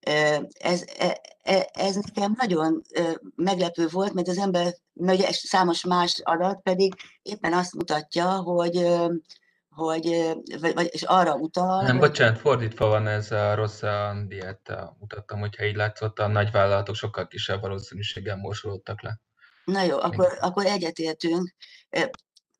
Ez, e, e, ez nekem nagyon meglepő volt, mert az ember, ugye számos más adat pedig éppen azt mutatja, hogy hogy, vagy, és arra utal... Nem, bocsánat, fordítva van ez a rossz a dieta. Mutattam, hogyha így látszott, a nagyvállalatok sokkal kisebb valószínűséggel morsolódtak le. Na jó, akkor, akkor egyetértünk.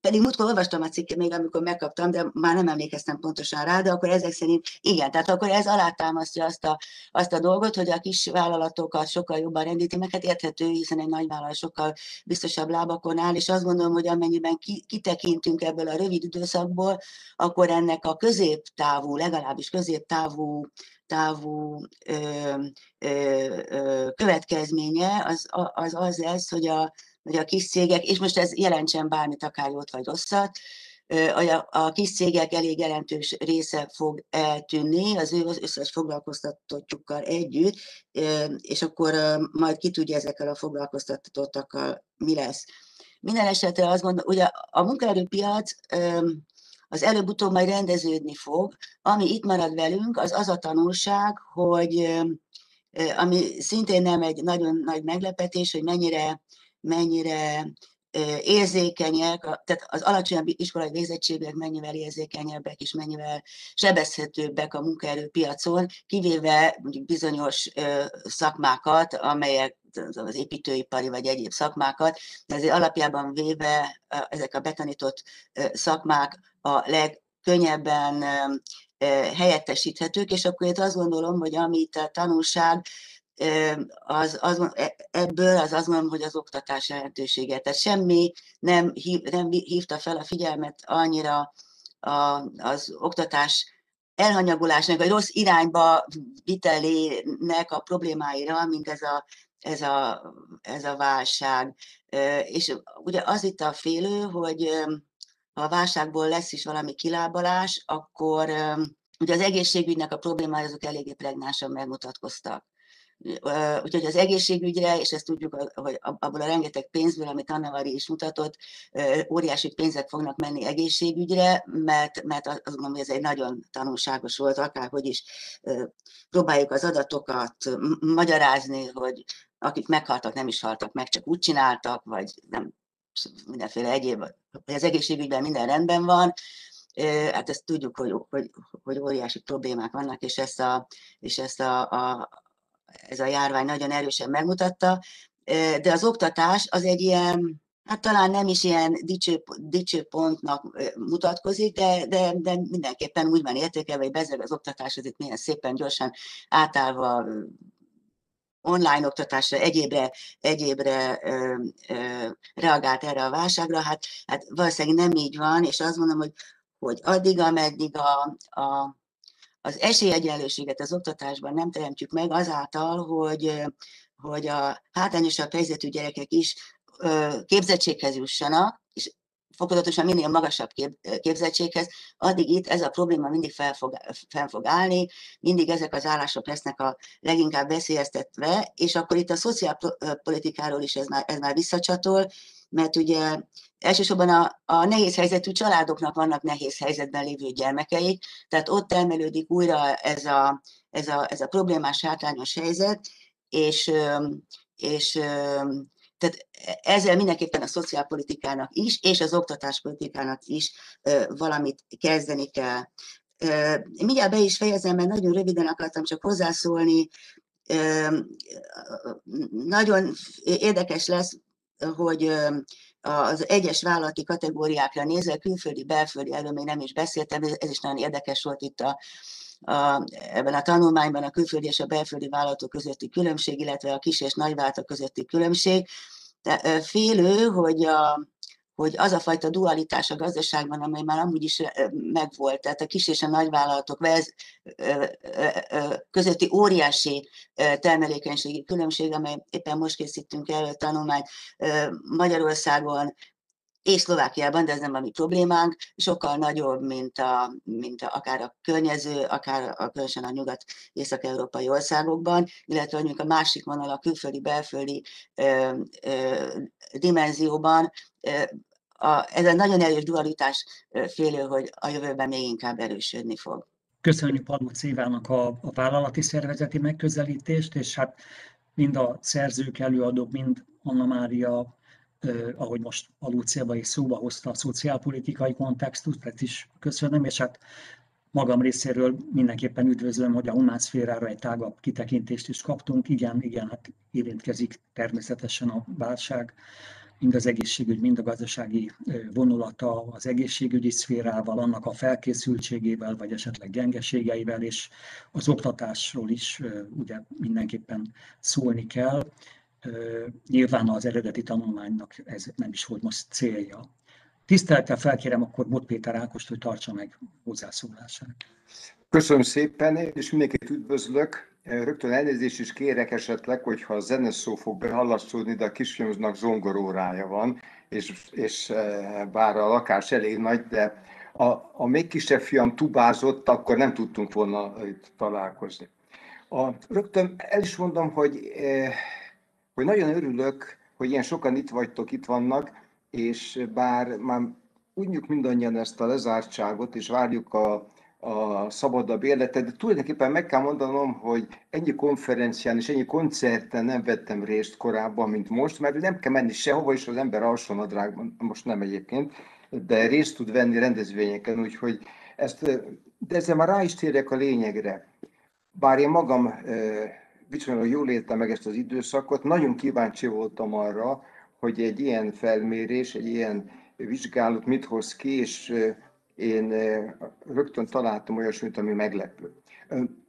Pedig múltkor olvastam a cikket még, amikor megkaptam, de már nem emlékeztem pontosan rá, de akkor ezek szerint igen, tehát akkor ez alátámasztja azt a, azt a dolgot, hogy a kis vállalatokat sokkal jobban rendíti meg, hát érthető, hiszen egy nagy vállalat sokkal biztosabb lábakon áll, és azt gondolom, hogy amennyiben kitekintünk ebből a rövid időszakból, akkor ennek a középtávú, legalábbis középtávú távú ö, ö, ö, következménye az, az az lesz, hogy a, hogy a kis cégek, és most ez jelentsen bármit, akár jót vagy rosszat, a kis cégek elég jelentős része fog eltűnni az ő az összes foglalkoztatottjukkal együtt, és akkor majd ki tudja ezekkel a foglalkoztatottakkal mi lesz. Minden esetre azt gondolom, ugye a munkaerőpiac az előbb-utóbb majd rendeződni fog. Ami itt marad velünk, az az a tanulság, hogy ami szintén nem egy nagyon nagy meglepetés, hogy mennyire mennyire érzékenyek, tehát az alacsonyabb iskolai végzettségek mennyivel érzékenyebbek és mennyivel sebezhetőbbek a munkaerőpiacon, kivéve mondjuk bizonyos szakmákat, amelyek az építőipari vagy egyéb szakmákat, de azért alapjában véve ezek a betanított szakmák a legkönnyebben helyettesíthetők, és akkor itt azt gondolom, hogy amit a tanulság az, az, e, ebből az azt mondom, hogy az oktatás jelentősége. Tehát semmi nem, hív, nem hívta fel a figyelmet annyira a, az oktatás elhanyagolásnak, vagy rossz irányba vitelének a problémáira, mint ez a, ez a, ez a válság. És ugye az itt a félő, hogy ha a válságból lesz is valami kilábalás, akkor ugye az egészségügynek a problémája azok eléggé pregnánsan megmutatkoztak Úgyhogy az egészségügyre, és ezt tudjuk, hogy abból a rengeteg pénzből, amit Anna is mutatott, óriási pénzek fognak menni egészségügyre, mert, mert azt gondolom, hogy ez egy nagyon tanulságos volt, akárhogy is próbáljuk az adatokat magyarázni, hogy akik meghaltak, nem is haltak meg, csak úgy csináltak, vagy nem mindenféle egyéb, hogy az egészségügyben minden rendben van, hát ezt tudjuk, hogy, hogy, hogy óriási problémák vannak, és ezt a, és ezt a, a, ez a járvány nagyon erősen megmutatta, de az oktatás az egy ilyen, hát talán nem is ilyen dicső, dicső pontnak mutatkozik, de, de, de mindenképpen úgy van értékelve, hogy bezeg az oktatás az itt milyen szépen gyorsan átállva online oktatásra, egyébre, egyébre ö, ö, reagált erre a válságra, hát, hát valószínűleg nem így van, és azt mondom, hogy, hogy addig, ameddig a, a az esélyegyenlőséget az oktatásban nem teremtjük meg azáltal, hogy, hogy a hátrányosabb helyzetű gyerekek is képzettséghez jussanak, és fokozatosan minél magasabb kép, képzettséghez, addig itt ez a probléma mindig fel fog, fel fog állni, mindig ezek az állások lesznek a leginkább veszélyeztetve, és akkor itt a szociálpolitikáról is ez már, ez már visszacsatol, mert ugye elsősorban a, a nehéz helyzetű családoknak vannak nehéz helyzetben lévő gyermekeik, tehát ott termelődik újra ez a, ez a, ez a problémás, hátrányos helyzet, és, és tehát ezzel mindenképpen a szociálpolitikának is, és az oktatáspolitikának is valamit kezdeni kell. Mindjárt be is fejezem, mert nagyon röviden akartam csak hozzászólni. Nagyon érdekes lesz hogy az egyes vállalati kategóriákra nézve, külföldi, belföldi, erről még nem is beszéltem, ez is nagyon érdekes volt itt a, a, ebben a tanulmányban a külföldi és a belföldi vállalatok közötti különbség, illetve a kis és nagy vállalatok közötti különbség. De, félő, hogy a, hogy az a fajta dualitás a gazdaságban, amely már amúgy is megvolt, tehát a kis és a nagyvállalatok közötti óriási termelékenységi különbség, amely éppen most készítünk el a tanulmányt Magyarországon, és Szlovákiában, de ez nem a mi problémánk, sokkal nagyobb, mint, a, mint a, akár a környező, akár a, különösen a nyugat-észak-európai országokban, illetve mondjuk a másik vonal a külföldi-belföldi dimenzióban a, ez a nagyon erős dualitás félő, hogy a jövőben még inkább erősödni fog. Köszönjük Palóc Évának a, a vállalati szervezeti megközelítést, és hát mind a szerzők, előadók, mind Anna Mária eh, ahogy most a Lúciaba is szóba hozta a szociálpolitikai kontextust, ezt is köszönöm, és hát magam részéről mindenképpen üdvözlöm, hogy a humán szférára egy tágabb kitekintést is kaptunk. Igen, igen, hát érintkezik természetesen a válság mind az egészségügy, mind a gazdasági vonulata az egészségügyi szférával, annak a felkészültségével, vagy esetleg gyengeségeivel, és az oktatásról is ugye mindenképpen szólni kell. Nyilván az eredeti tanulmánynak ez nem is volt most célja. Tisztelettel felkérem akkor Bot Péter Ákost, hogy tartsa meg hozzászólását. Köszönöm szépen, és mindenkit üdvözlök. Rögtön elnézést is kérek esetleg, hogyha a zeneszó fog behallasztódni, de a kisfiamnak zongorórája van, és, és e, bár a lakás elég nagy, de a, a még kisebb fiam tubázott, akkor nem tudtunk volna itt találkozni. A, rögtön el is mondom, hogy, e, hogy nagyon örülök, hogy ilyen sokan itt vagytok, itt vannak, és bár már úgy mindannyian ezt a lezártságot, és várjuk a, a szabadabb életet, de tulajdonképpen meg kell mondanom, hogy ennyi konferencián és ennyi koncerten nem vettem részt korábban, mint most, mert nem kell menni sehova, és az ember alsónadrágban, most nem egyébként, de részt tud venni rendezvényeken, úgyhogy ezt, de ezzel már rá is térek a lényegre. Bár én magam viszonylag jól éltem meg ezt az időszakot, nagyon kíváncsi voltam arra, hogy egy ilyen felmérés, egy ilyen vizsgálat mit hoz ki, és én rögtön találtam olyasmit, ami meglepő.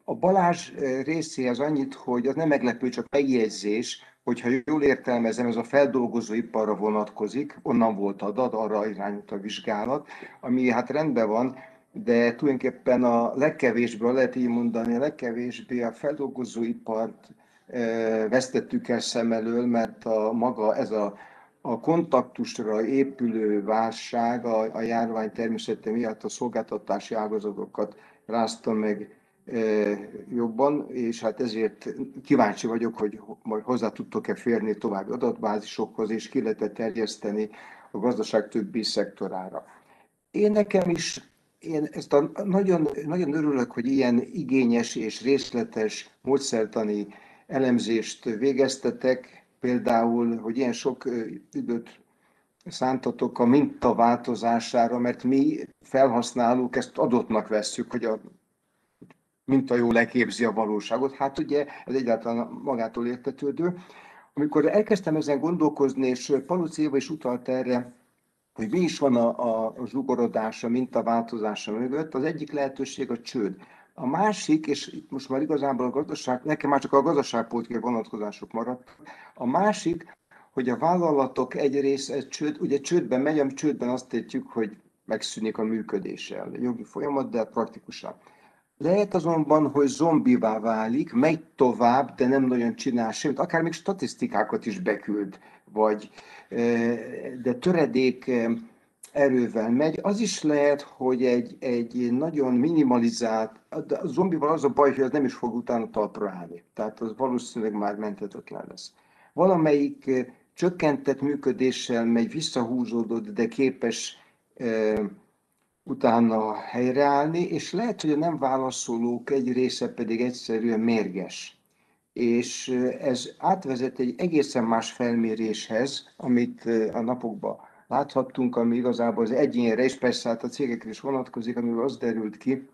A Balázs részéhez annyit, hogy az nem meglepő, csak megjegyzés, hogyha jól értelmezem, ez a feldolgozóiparra vonatkozik, onnan volt adat, arra irányult a vizsgálat, ami hát rendben van, de tulajdonképpen a legkevésbé, lehet így mondani, a legkevésbé a feldolgozóipart vesztettük el szem elől, mert a maga ez a a kontaktusra épülő válság a, a járvány természete miatt a szolgáltatási ágazatokat rázta meg e, jobban, és hát ezért kíváncsi vagyok, hogy majd hozzá tudtok-e férni további adatbázisokhoz, és ki lehet terjeszteni a gazdaság többi szektorára. Én nekem is én ezt a nagyon, nagyon örülök, hogy ilyen igényes és részletes módszertani elemzést végeztetek, például, hogy ilyen sok időt szántatok a minta változására, mert mi felhasználók ezt adottnak vesszük, hogy a minta jól leképzi a valóságot. Hát ugye ez egyáltalán magától értetődő. Amikor elkezdtem ezen gondolkozni, és Paluci Éva is utalt erre, hogy mi is van a, a, a zsugorodás, a mintaváltozása mögött, az egyik lehetőség a csőd. A másik, és itt most már igazából a gazdaság, nekem már csak a gazdaságpolitikai vonatkozások maradtak, a másik, hogy a vállalatok egy része csőd, ugye csődben megy, ami csődben azt értjük, hogy megszűnik a működése, a jogi folyamat, de praktikusan. Lehet azonban, hogy zombivá válik, megy tovább, de nem nagyon csinál semmit, akár még statisztikákat is beküld, vagy, eh, de töredék eh, erővel megy. Az is lehet, hogy egy, egy nagyon minimalizált, a zombival az a baj, hogy az nem is fog utána talpra állni. Tehát az valószínűleg már menthetetlen lesz. Valamelyik eh, csökkentett működéssel megy, visszahúzódott, de képes e, utána helyreállni, és lehet, hogy a nem válaszolók egy része pedig egyszerűen mérges. És eh, ez átvezet egy egészen más felméréshez, amit a napokban láthattunk, ami igazából az egyénre és persze hát a cégekre is vonatkozik, amivel az derült ki,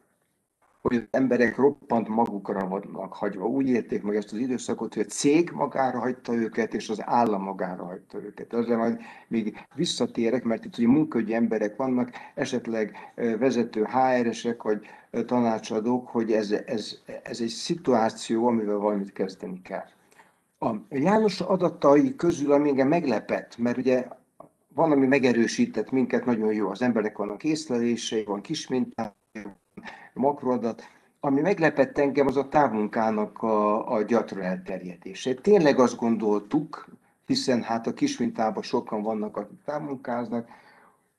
hogy az emberek roppant magukra vannak hagyva. Úgy érték meg ezt az időszakot, hogy a cég magára hagyta őket, és az állam magára hagyta őket. Azért majd még visszatérek, mert itt ugye munkaügyi emberek vannak, esetleg vezető HR-esek, vagy tanácsadók, hogy ez, ez, ez egy szituáció, amivel valamit kezdeni kell. A János adatai közül, ami engem meglepett, mert ugye van, ami megerősített minket, nagyon jó. Az emberek vannak észlelései, van kis minták, makroadat. Ami meglepett engem, az a távmunkának a, a gyatra elterjedése. Tényleg azt gondoltuk, hiszen hát a kismintában sokan vannak, akik távmunkáznak,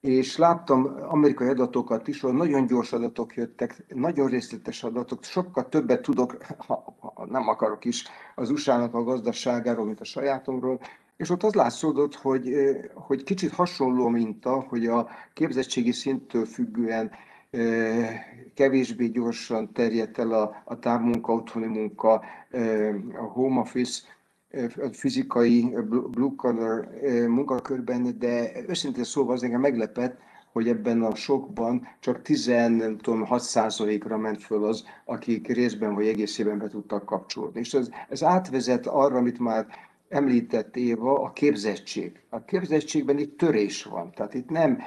és láttam amerikai adatokat is, hogy nagyon gyors adatok jöttek, nagyon részletes adatok, sokkal többet tudok, ha, ha nem akarok is, az USA-nak a gazdaságáról, mint a sajátomról, és ott az látszódott, hogy, hogy kicsit hasonló minta, hogy a képzettségi szinttől függően kevésbé gyorsan terjedt el a, a távmunka, otthoni munka, a home office, a fizikai blue collar munkakörben, de őszintén szóval az engem meglepett, hogy ebben a sokban csak 16%-ra ment föl az, akik részben vagy egészében be tudtak kapcsolódni. És ez, ez átvezet arra, amit már említett Éva, a képzettség. A képzettségben itt törés van. Tehát itt nem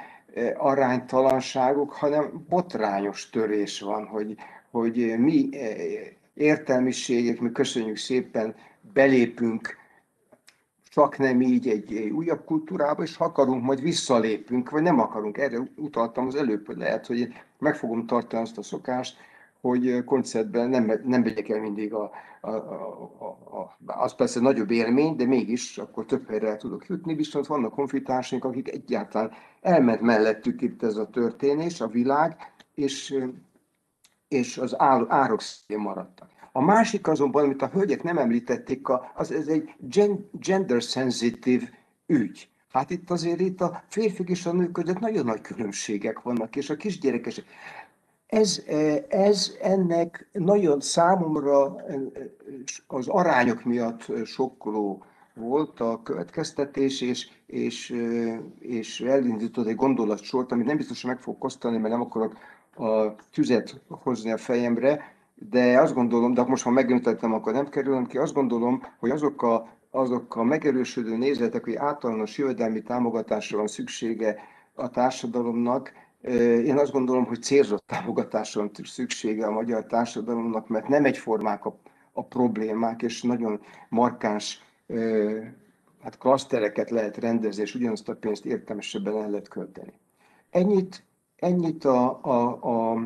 aránytalanságok, hanem botrányos törés van, hogy, hogy mi értelmiségek, mi köszönjük szépen, belépünk csak nem így egy, egy újabb kultúrába, és ha akarunk, majd visszalépünk, vagy nem akarunk. Erre utaltam az előbb, hogy lehet, hogy meg fogom tartani azt a szokást, hogy koncertben nem, nem vegyek el mindig a, a, a, a, az persze nagyobb élmény, de mégis akkor több helyre el tudok jutni, viszont vannak konfitársaink, akik egyáltalán elment mellettük itt ez a történés, a világ, és, és az árok szélén maradtak. A másik azonban, amit a hölgyek nem említették, az ez egy gender sensitive ügy. Hát itt azért itt a férfiak és a nők között nagyon nagy különbségek vannak, és a kisgyerekesek. Ez, ez ennek nagyon számomra az arányok miatt sokkoló volt a következtetés, és, és, és elindított egy gondolatsort, amit nem biztos, hogy meg fog kosztani, mert nem akarok a tüzet hozni a fejemre, de azt gondolom, de most ha megemlítettem, akkor nem kerülöm ki, azt gondolom, hogy azok a, azok a megerősödő nézetek, hogy általános jövedelmi támogatásra van szüksége a társadalomnak, én azt gondolom, hogy célzott támogatásra van szüksége a magyar társadalomnak, mert nem egyformák a, a problémák, és nagyon markáns hát klasztereket lehet rendezni, és ugyanazt a pénzt értelmesebben el lehet költeni. Ennyit, ennyit a, a, a,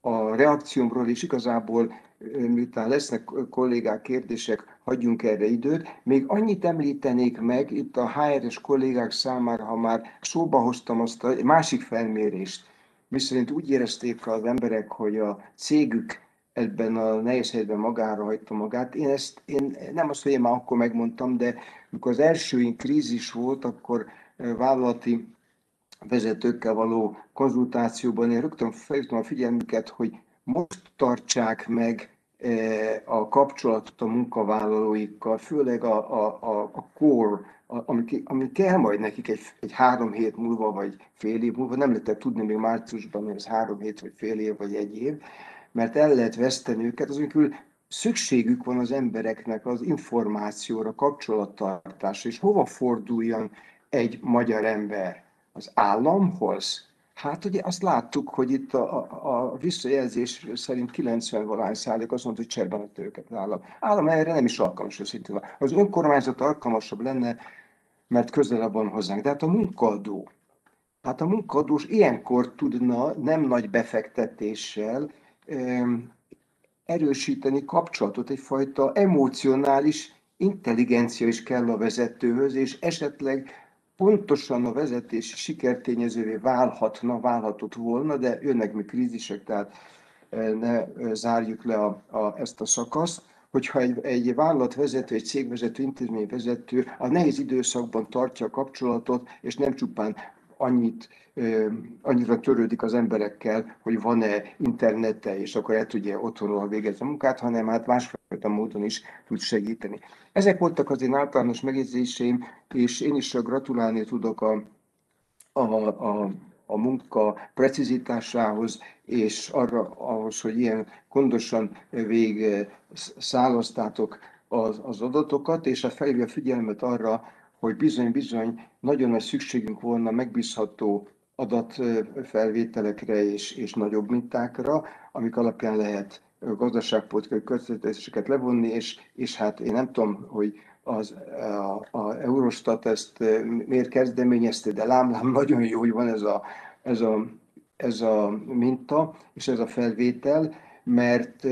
a reakciómról, és igazából miután lesznek kollégák kérdések, hagyjunk erre időt. Még annyit említenék meg itt a HR-es kollégák számára, ha már szóba hoztam azt a másik felmérést, miszerint úgy érezték az emberek, hogy a cégük ebben a nehéz helyzetben magára hagyta magát. Én ezt, én nem azt, hogy én már akkor megmondtam, de amikor az első krízis volt, akkor vállalati vezetőkkel való konzultációban én rögtön felhívtam a figyelmüket, hogy most tartsák meg a kapcsolatot a munkavállalóikkal, főleg a, a, a, a core, ami, ami kell majd nekik egy, egy három hét múlva, vagy fél év múlva, nem lehet tudni még márciusban, hogy ez három hét, vagy fél év, vagy egy év, mert el lehet veszteni őket, azon szükségük van az embereknek az információra, kapcsolattartásra, és hova forduljon egy magyar ember? Az államhoz? Hát ugye azt láttuk, hogy itt a, a, a visszajelzés szerint 90 valány százalék azt mondta, hogy cserben a őket az állam. Állam erre nem is alkalmas őszintén. Az önkormányzat alkalmasabb lenne, mert közelebb van hozzánk. De hát a munkadó, hát a munkadós ilyenkor tudna nem nagy befektetéssel erősíteni kapcsolatot, egyfajta emocionális intelligencia is kell a vezetőhöz, és esetleg pontosan a vezetés sikertényezővé válhatna, válhatott volna, de jönnek még krízisek, tehát ne zárjuk le a, a, ezt a szakaszt, hogyha egy, egy vállalatvezető, egy cégvezető, intézményvezető a nehéz időszakban tartja a kapcsolatot, és nem csupán annyit, annyira törődik az emberekkel, hogy van-e internete, és akkor el tudja otthonról végezni a munkát, hanem hát másfajta módon is tud segíteni. Ezek voltak az én általános megjegyzéseim, és én is gratulálni tudok a, a, a, a munka precizitásához, és arra ahhoz, hogy ilyen gondosan vég szálasztátok az, az adatokat, és a felhívja figyelmet arra, hogy bizony-bizony nagyon nagy szükségünk volna megbízható adatfelvételekre és, és nagyobb mintákra, amik alapján lehet gazdaságpolitikai közvetéseket levonni, és, és hát én nem tudom, hogy az, a, a Eurostat ezt miért kezdeményezte, de lám-lám nagyon jó, hogy van ez a, ez a, ez a minta és ez a felvétel, mert,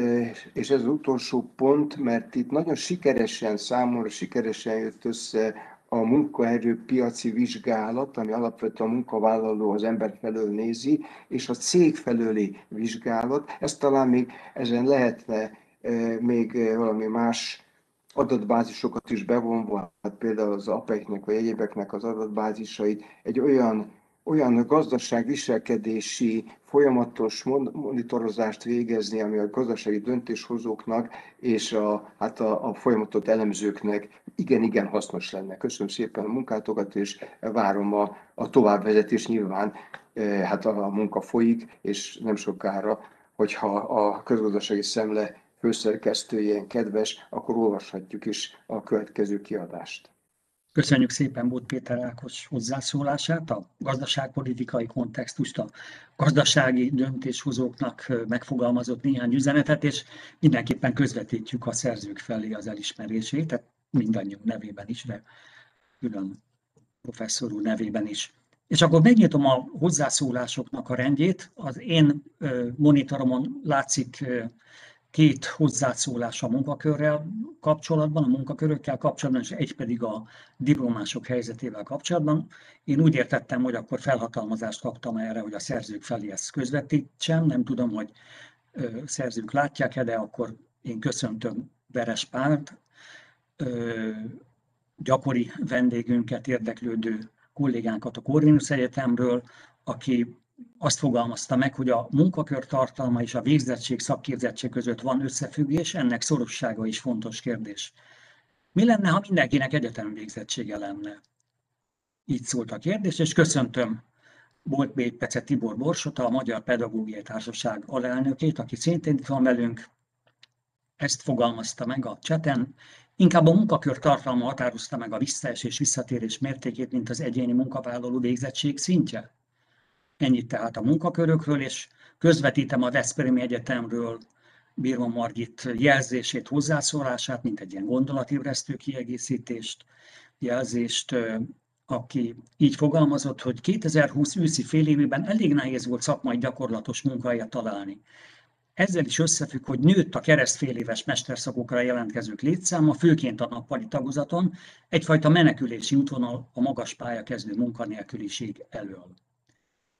és ez az utolsó pont, mert itt nagyon sikeresen, számomra sikeresen jött össze a munkaerőpiaci vizsgálat, ami alapvetően a munkavállaló az ember felől nézi, és a cég felőli vizsgálat. Ezt talán még ezen lehetne még valami más adatbázisokat is bevonva, hát például az APEC-nek vagy egyébeknek az adatbázisait egy olyan olyan gazdaságviselkedési folyamatos monitorozást végezni, ami a gazdasági döntéshozóknak és a, hát a, a folyamatot elemzőknek igen-igen hasznos lenne. Köszönöm szépen a munkátokat, és várom a, a továbbvezetés nyilván, eh, hát a, a munka folyik, és nem sokára, hogyha a közgazdasági szemle főszerkesztőjén kedves, akkor olvashatjuk is a következő kiadást. Köszönjük szépen Bót Péter Ákos hozzászólását, a gazdaságpolitikai kontextust, a gazdasági döntéshozóknak megfogalmazott néhány üzenetet, és mindenképpen közvetítjük a szerzők felé az elismerését, tehát mindannyiunk nevében is, de külön professzor úr nevében is. És akkor megnyitom a hozzászólásoknak a rendjét. Az én monitoromon látszik két hozzászólás a munkakörrel kapcsolatban, a munkakörökkel kapcsolatban, és egy pedig a diplomások helyzetével kapcsolatban. Én úgy értettem, hogy akkor felhatalmazást kaptam erre, hogy a szerzők felé ezt közvetítsem. Nem tudom, hogy szerzők látják-e, de akkor én köszöntöm Veres Párt, gyakori vendégünket, érdeklődő kollégánkat a Corvinus Egyetemről, aki azt fogalmazta meg, hogy a munkakör tartalma és a végzettség szakképzettség között van összefüggés, ennek szorossága is fontos kérdés. Mi lenne, ha mindenkinek egyetem végzettsége lenne? Így szólt a kérdés, és köszöntöm Bolt Pece Tibor Borsot, a Magyar Pedagógiai Társaság alelnökét, aki szintén itt van velünk. Ezt fogalmazta meg a cseten. Inkább a munkakör tartalma határozta meg a visszaesés visszatérés mértékét, mint az egyéni munkavállaló végzettség szintje. Ennyit tehát a munkakörökről, és közvetítem a Veszprémi Egyetemről Bírva Margit jelzését, hozzászólását, mint egy ilyen gondolatébresztő kiegészítést, jelzést, aki így fogalmazott, hogy 2020 őszi fél évében elég nehéz volt szakmai gyakorlatos munkahelyet találni. Ezzel is összefügg, hogy nőtt a keresztfél éves mesterszakokra jelentkezők létszáma, főként a nappali tagozaton, egyfajta menekülési útvonal a magas pályakezdő munkanélküliség elől.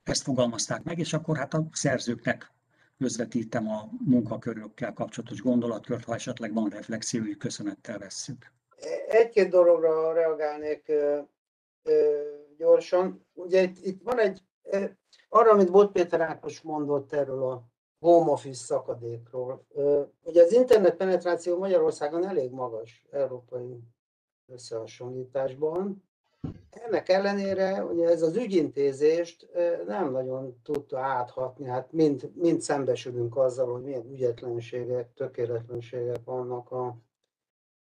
Ezt fogalmazták meg, és akkor hát a szerzőknek közvetítem a munkakörökkel kapcsolatos gondolatkört, ha esetleg van reflexiójuk, köszönettel vesszük. Egy-két dologra reagálnék ö, ö, gyorsan. Ugye itt, itt van egy, arra, amit Bot Péter Ákos mondott erről a home office szakadékról. Ugye az internet penetráció Magyarországon elég magas európai összehasonlításban, ennek ellenére ugye ez az ügyintézést nem nagyon tudta áthatni, hát mind, mind szembesülünk azzal, hogy milyen ügyetlenségek, tökéletlenségek vannak a,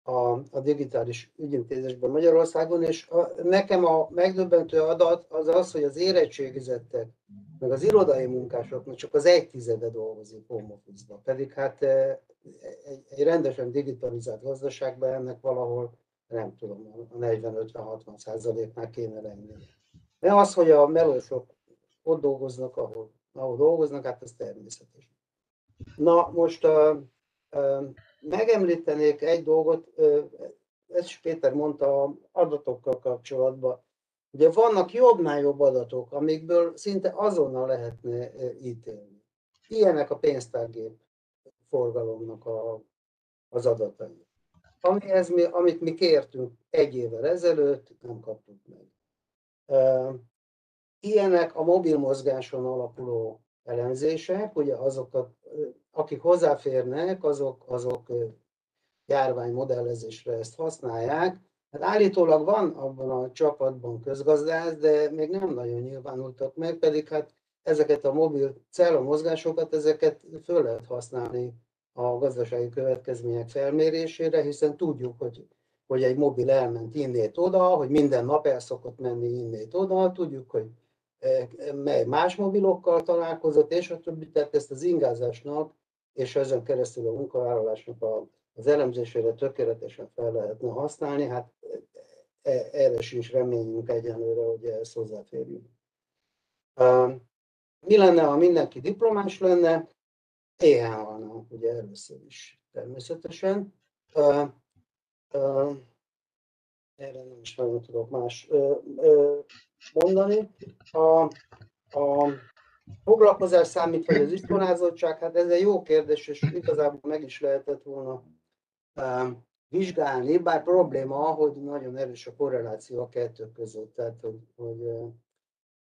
a, a digitális ügyintézésben Magyarországon, és a, nekem a megdöbbentő adat az az, hogy az érettségizettek, meg az irodai munkásoknak csak az egy tizede dolgozik home office pedig hát egy, egy rendesen digitalizált gazdaságban ennek valahol nem tudom, a 40-50-60 százaléknál kéne lenni. De az, hogy a melósok ott dolgoznak, ahol, ahol dolgoznak, hát ez természetes. Na, most uh, uh, megemlítenék egy dolgot, uh, ezt is Péter mondta adatokkal kapcsolatban. Ugye vannak jobbnál jobb adatok, amikből szinte azonnal lehetne ítélni. Ilyenek a pénztárgép forgalomnak a, az adatai. Amihez mi, amit mi kértünk egy évvel ezelőtt, nem kaptuk meg. Ilyenek a mobil mozgáson alapuló elemzések, ugye azokat, akik hozzáférnek, azok, azok járványmodellezésre ezt használják. Hát állítólag van abban a csapatban közgazdász, de még nem nagyon nyilvánultak meg, pedig hát ezeket a mobil mozgásokat, ezeket föl lehet használni a gazdasági következmények felmérésére, hiszen tudjuk, hogy, hogy egy mobil elment innét oda, hogy minden nap el szokott menni innét oda, tudjuk, hogy e, mely más mobilokkal találkozott, és a többi, tehát ezt az ingázásnak és ezen keresztül a munkavállalásnak a, az elemzésére tökéletesen fel lehetne használni, hát e, erre sincs reményünk egyenlőre, hogy ehhez hozzáférjünk. Mi lenne, ha mindenki diplomás lenne? Éhen halna, ugye először is természetesen. Erre nem is nagyon tudok más mondani. A, a foglalkozás számít, vagy az iskolázottság, hát ez egy jó kérdés, és igazából meg is lehetett volna vizsgálni, bár probléma, hogy nagyon erős a korreláció a kettő között, tehát hogy, hogy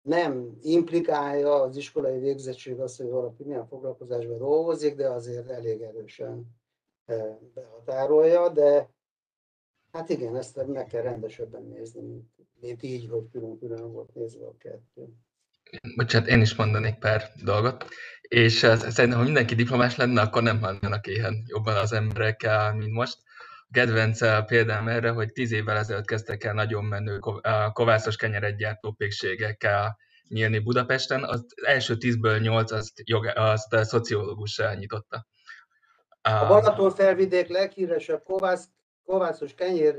nem implikálja az iskolai végzettség azt, hogy valaki milyen foglalkozásban dolgozik, de azért elég erősen eh, behatárolja, de hát igen, ezt meg kell rendesebben nézni, mint, mint így, hogy külön-külön volt nézve a kettő. Bocsánat, én is mondanék pár dolgot. És eh, szerintem, ha mindenki diplomás lenne, akkor nem halnának éhen jobban az emberek, mint most kedvenc eh, példám erre, hogy tíz évvel ezelőtt kezdtek el nagyon menő eh, kovászos kenyeret gyártó pékségekkel nyílni Budapesten. Az első tízből nyolc azt, joga, azt a szociológus nyitotta. A Balaton felvidék leghíresebb kovász, kovászos kenyér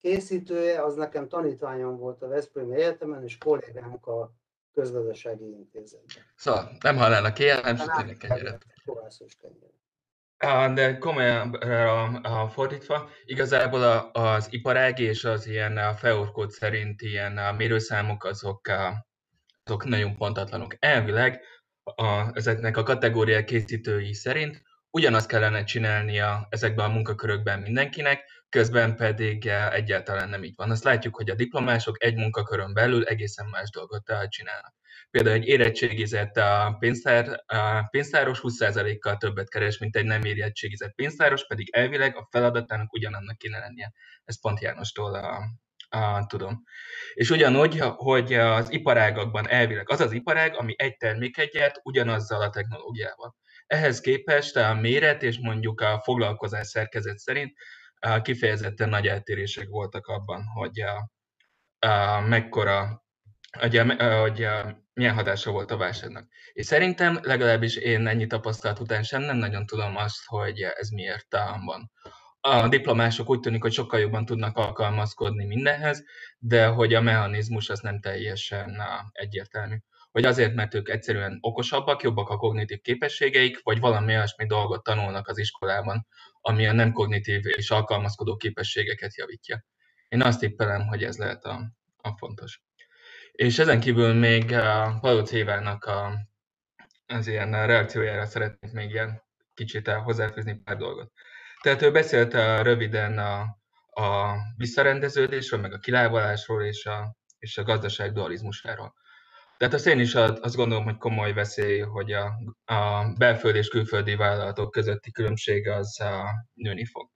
készítője, az nekem tanítványom volt a Veszprémi Egyetemen, és a közgazdasági intézetben. Szóval nem hallának éjjel, nem sütnének kenyeret. Kovászos kenyeret. De komolyan fordítva, igazából az iparág és az ilyen a feorkód szerint ilyen mérőszámok azok, azok nagyon pontatlanok. Elvileg a, ezeknek a kategóriák készítői szerint ugyanazt kellene csinálnia ezekben a munkakörökben mindenkinek, közben pedig egyáltalán nem így van. Azt látjuk, hogy a diplomások egy munkakörön belül egészen más dolgot csinálnak. Például egy érettségizett pénztár, pénztáros 20%-kal többet keres, mint egy nem érettségizett pénztáros, pedig elvileg a feladatának ugyanannak kéne lennie. Ezt pont Jánostól a, a, tudom. És ugyanúgy, hogy az iparágakban elvileg az az iparág, ami egy terméket gyárt, ugyanazzal a technológiával. Ehhez képest a méret és mondjuk a foglalkozás szerkezet szerint kifejezetten nagy eltérések voltak abban, hogy a, a, mekkora hogy, hogy milyen hatása volt a válságnak. És szerintem legalábbis én ennyi tapasztalat után sem nem nagyon tudom azt, hogy ez miért van. A diplomások úgy tűnik, hogy sokkal jobban tudnak alkalmazkodni mindenhez, de hogy a mechanizmus az nem teljesen egyértelmű. Hogy azért, mert ők egyszerűen okosabbak, jobbak a kognitív képességeik, vagy valami olyasmi dolgot tanulnak az iskolában, ami a nem kognitív és alkalmazkodó képességeket javítja. Én azt tippelem, hogy ez lehet a, a fontos. És ezen kívül még a Palóc Évának a, az ilyen reakciójára szeretnék még ilyen kicsit hozzáfűzni pár dolgot. Tehát ő beszélt röviden a, a visszarendeződésről, meg a kilábalásról és a, és a gazdaság dualizmusáról. Tehát azt én is azt gondolom, hogy komoly veszély, hogy a, a belföldi és külföldi vállalatok közötti különbség az a, nőni fog.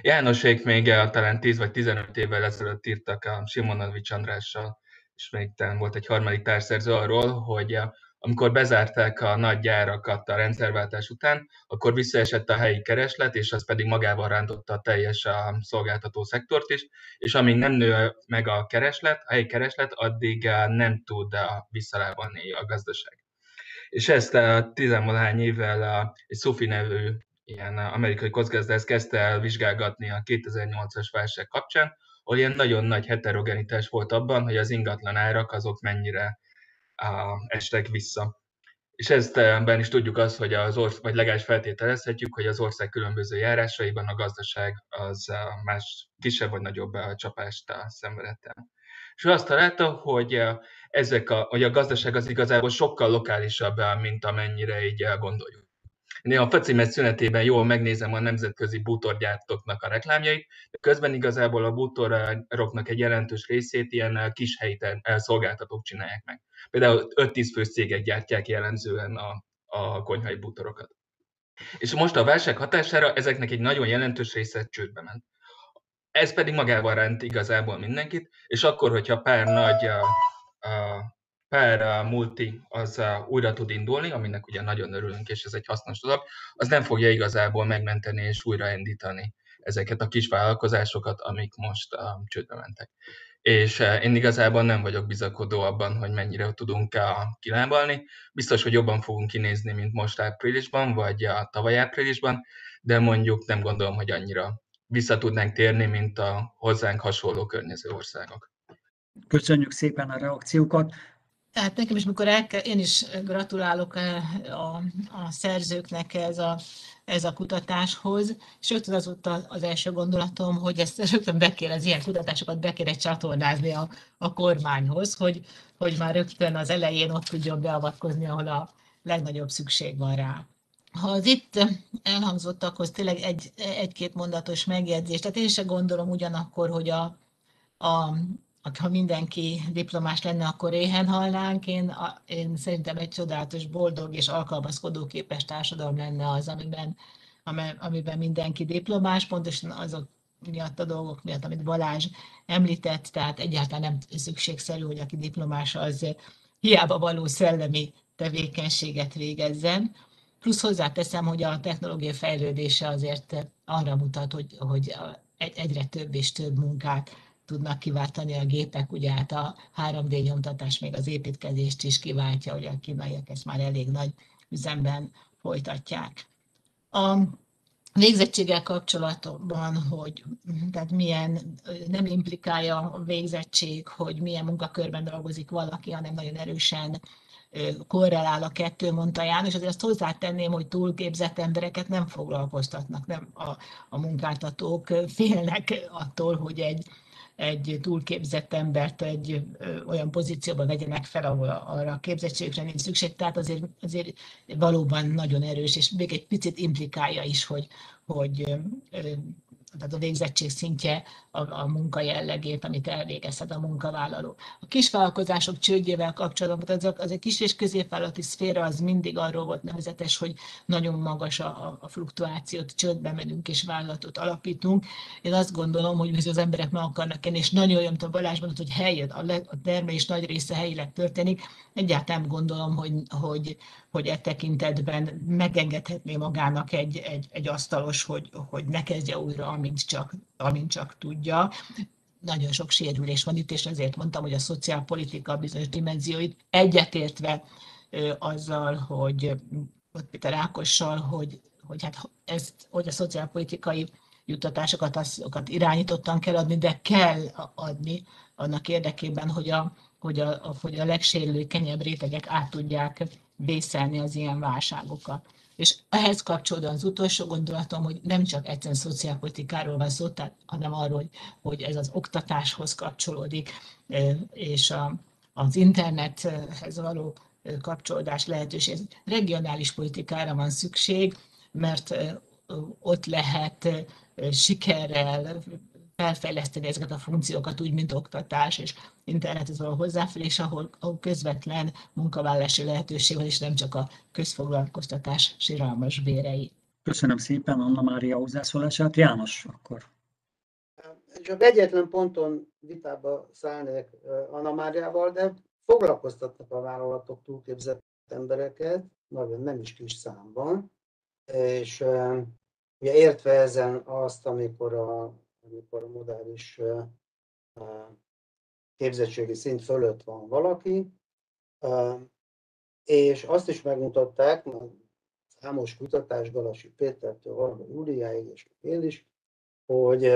Jánosék még talán 10 vagy 15 évvel ezelőtt írtak a Simonovics Andrással és még talán volt egy harmadik társzerző arról, hogy eh, amikor bezárták a nagy gyárakat a rendszerváltás után, akkor visszaesett a helyi kereslet, és az pedig magával rántotta a teljes a szolgáltató szektort is, és amíg nem nő meg a kereslet, a helyi kereslet, addig eh, nem tud eh, visszalábalni a gazdaság. És ezt a tizenvalány évvel egy Sophie nevű ilyen amerikai közgazdász kezdte el vizsgálgatni a 2008-as válság kapcsán, ahol ilyen nagyon nagy heterogenitás volt abban, hogy az ingatlan árak azok mennyire estek vissza. És eztben is tudjuk azt, hogy az ország, vagy legalábbis feltételezhetjük, hogy az ország különböző járásaiban a gazdaság az más kisebb vagy nagyobb csapást szenvedett el. És ő azt találta, hogy, ezek a, hogy a gazdaság az igazából sokkal lokálisabb, mint amennyire így gondoljuk. Néha a fecimet szünetében jól megnézem a nemzetközi bútorgyártóknak a reklámjait, de közben igazából a bútoroknak egy jelentős részét ilyen kis helyi szolgáltatók csinálják meg. Például 5-10 fős cégek gyártják jellemzően a, a konyhai bútorokat. És most a válság hatására ezeknek egy nagyon jelentős része csődbe ment. Ez pedig magával rend igazából mindenkit, és akkor, hogyha pár nagy a, a per multi az újra tud indulni, aminek ugye nagyon örülünk, és ez egy hasznos dolog, az nem fogja igazából megmenteni és újraindítani ezeket a kis vállalkozásokat, amik most csődbe mentek és eh, én igazából nem vagyok bizakodó abban, hogy mennyire tudunk kilábalni. Biztos, hogy jobban fogunk kinézni, mint most áprilisban, vagy a tavaly áprilisban, de mondjuk nem gondolom, hogy annyira vissza tudnánk térni, mint a hozzánk hasonló környező országok. Köszönjük szépen a reakciókat. Tehát nekem is, mikor el én is gratulálok a, a, a szerzőknek ez a, ez a kutatáshoz, és rögtön az volt az első gondolatom, hogy ezt rögtön be kell, az ilyen kutatásokat be kéne csatornázni a, a kormányhoz, hogy, hogy már rögtön az elején ott tudjon beavatkozni, ahol a legnagyobb szükség van rá. Ha az itt elhangzottakhoz tényleg egy, egy-két mondatos megjegyzés, tehát én sem gondolom ugyanakkor, hogy a, a ha mindenki diplomás lenne, akkor éhen halnánk. Én, én szerintem egy csodálatos, boldog és alkalmazkodó képes társadalom lenne az, amiben, amiben mindenki diplomás, pontosan azok miatt a dolgok miatt, amit Balázs említett, tehát egyáltalán nem szükségszerű, hogy aki diplomás, az hiába való szellemi tevékenységet végezzen. Plusz hozzáteszem, hogy a technológia fejlődése azért arra mutat, hogy, hogy egyre több és több munkát tudnak kiváltani a gépek, ugye hát a 3D nyomtatás még az építkezést is kiváltja, hogy a kínaiak ezt már elég nagy üzemben folytatják. A végzettséggel kapcsolatban, hogy tehát milyen, nem implikálja a végzettség, hogy milyen munkakörben dolgozik valaki, hanem nagyon erősen korrelál a kettő, mondta János. Azért azt hozzátenném, hogy túlképzett embereket nem foglalkoztatnak, nem a, a munkáltatók félnek attól, hogy egy egy túlképzett embert egy olyan pozícióba vegyenek fel, ahol arra a képzettségre nincs szükség. Tehát azért, azért valóban nagyon erős, és még egy picit implikálja is, hogy, hogy tehát a végzettség szintje a, a munka jellegét, amit elvégezhet a munkavállaló. A kisvállalkozások csődjével kapcsolatban az, az egy kis és középvállalati szféra az mindig arról volt nevezetes, hogy nagyon magas a, a fluktuációt, csődbe menünk és vállalatot alapítunk. Én azt gondolom, hogy az emberek meg akarnak enni, és nagyon mint a Balázs mondott, hogy helyed, a, a termelés nagy része helyileg történik. Egyáltalán gondolom, hogy, hogy, hogy e tekintetben megengedhetné magának egy, egy, egy asztalos, hogy, hogy ne kezdje újra, amint csak, amint csak tudja. Nagyon sok sérülés van itt, és ezért mondtam, hogy a szociálpolitika bizonyos dimenzióit egyetértve azzal, hogy ott Péter Ákossal, hogy, hogy, hát ezt, hogy a szociálpolitikai juttatásokat azokat irányítottan kell adni, de kell adni annak érdekében, hogy a, hogy a, hogy a legsérülékenyebb rétegek át tudják vészelni az ilyen válságokat. És ehhez kapcsolódóan az utolsó gondolatom, hogy nem csak egyszerűen szociálpolitikáról van szó, tehát, hanem arról, hogy, hogy ez az oktatáshoz kapcsolódik, és a, az internethez való kapcsolódás lehetőség. Regionális politikára van szükség, mert ott lehet sikerrel felfejleszteni ezeket a funkciókat úgy, mint oktatás és internethez való hozzáférés, ahol, ahol közvetlen munkavállalási lehetőség van, és nem csak a közfoglalkoztatás síralmas bérei. Köszönöm szépen Anna Mária hozzászólását. János, akkor. Csak egyetlen ponton vitába szállnék Anna Máriával, de foglalkoztatnak a vállalatok túlképzett embereket, nagyon nem is kis számban, és ugye értve ezen azt, amikor a amikor a modális képzettségi szint fölött van valaki, és azt is megmutatták, számos kutatás Galasi Pétertől, Varga Júliáig és én is, hogy,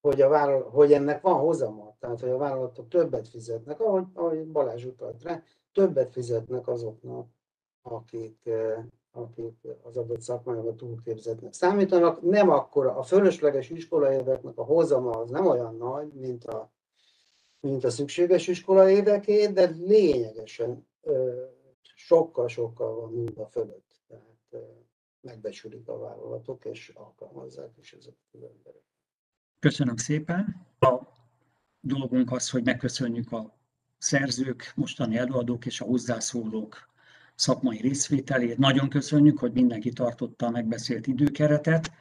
hogy, a vállalat, hogy ennek van hozama, tehát hogy a vállalatok többet fizetnek, ahogy, ahogy Balázs utalt rá, többet fizetnek azoknak, akik, akik az adott szakmában túlképzetnek számítanak. Nem akkor a fölösleges iskolaéveknek a hozama az nem olyan nagy, mint a, mint a szükséges iskolaéveké, de lényegesen sokkal-sokkal van munka fölött. Tehát megbecsülik a vállalatok, és alkalmazzák is ezeket az emberek. Köszönöm szépen. A dolgunk az, hogy megköszönjük a szerzők, mostani előadók és a hozzászólók szakmai részvételét. Nagyon köszönjük, hogy mindenki tartotta a megbeszélt időkeretet.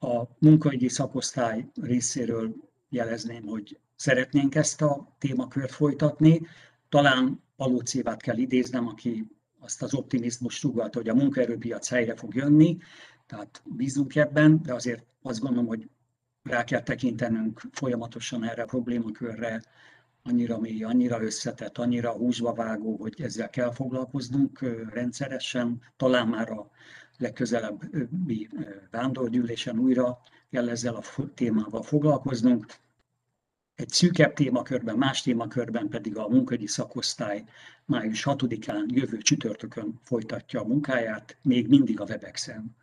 A munkaügyi szakosztály részéről jelezném, hogy szeretnénk ezt a témakört folytatni. Talán Alócévát kell idéznem, aki azt az optimizmus sugalta, hogy a munkaerőpiac helyre fog jönni, tehát bízunk ebben, de azért azt gondolom, hogy rá kell tekintenünk folyamatosan erre a problémakörre, annyira mély, annyira összetett, annyira húsba vágó, hogy ezzel kell foglalkoznunk rendszeresen, talán már a legközelebbi vándorgyűlésen újra kell ezzel a témával foglalkoznunk. Egy szűkebb témakörben, más témakörben pedig a munkahogyi szakosztály május 6-án jövő csütörtökön folytatja a munkáját, még mindig a Webexen.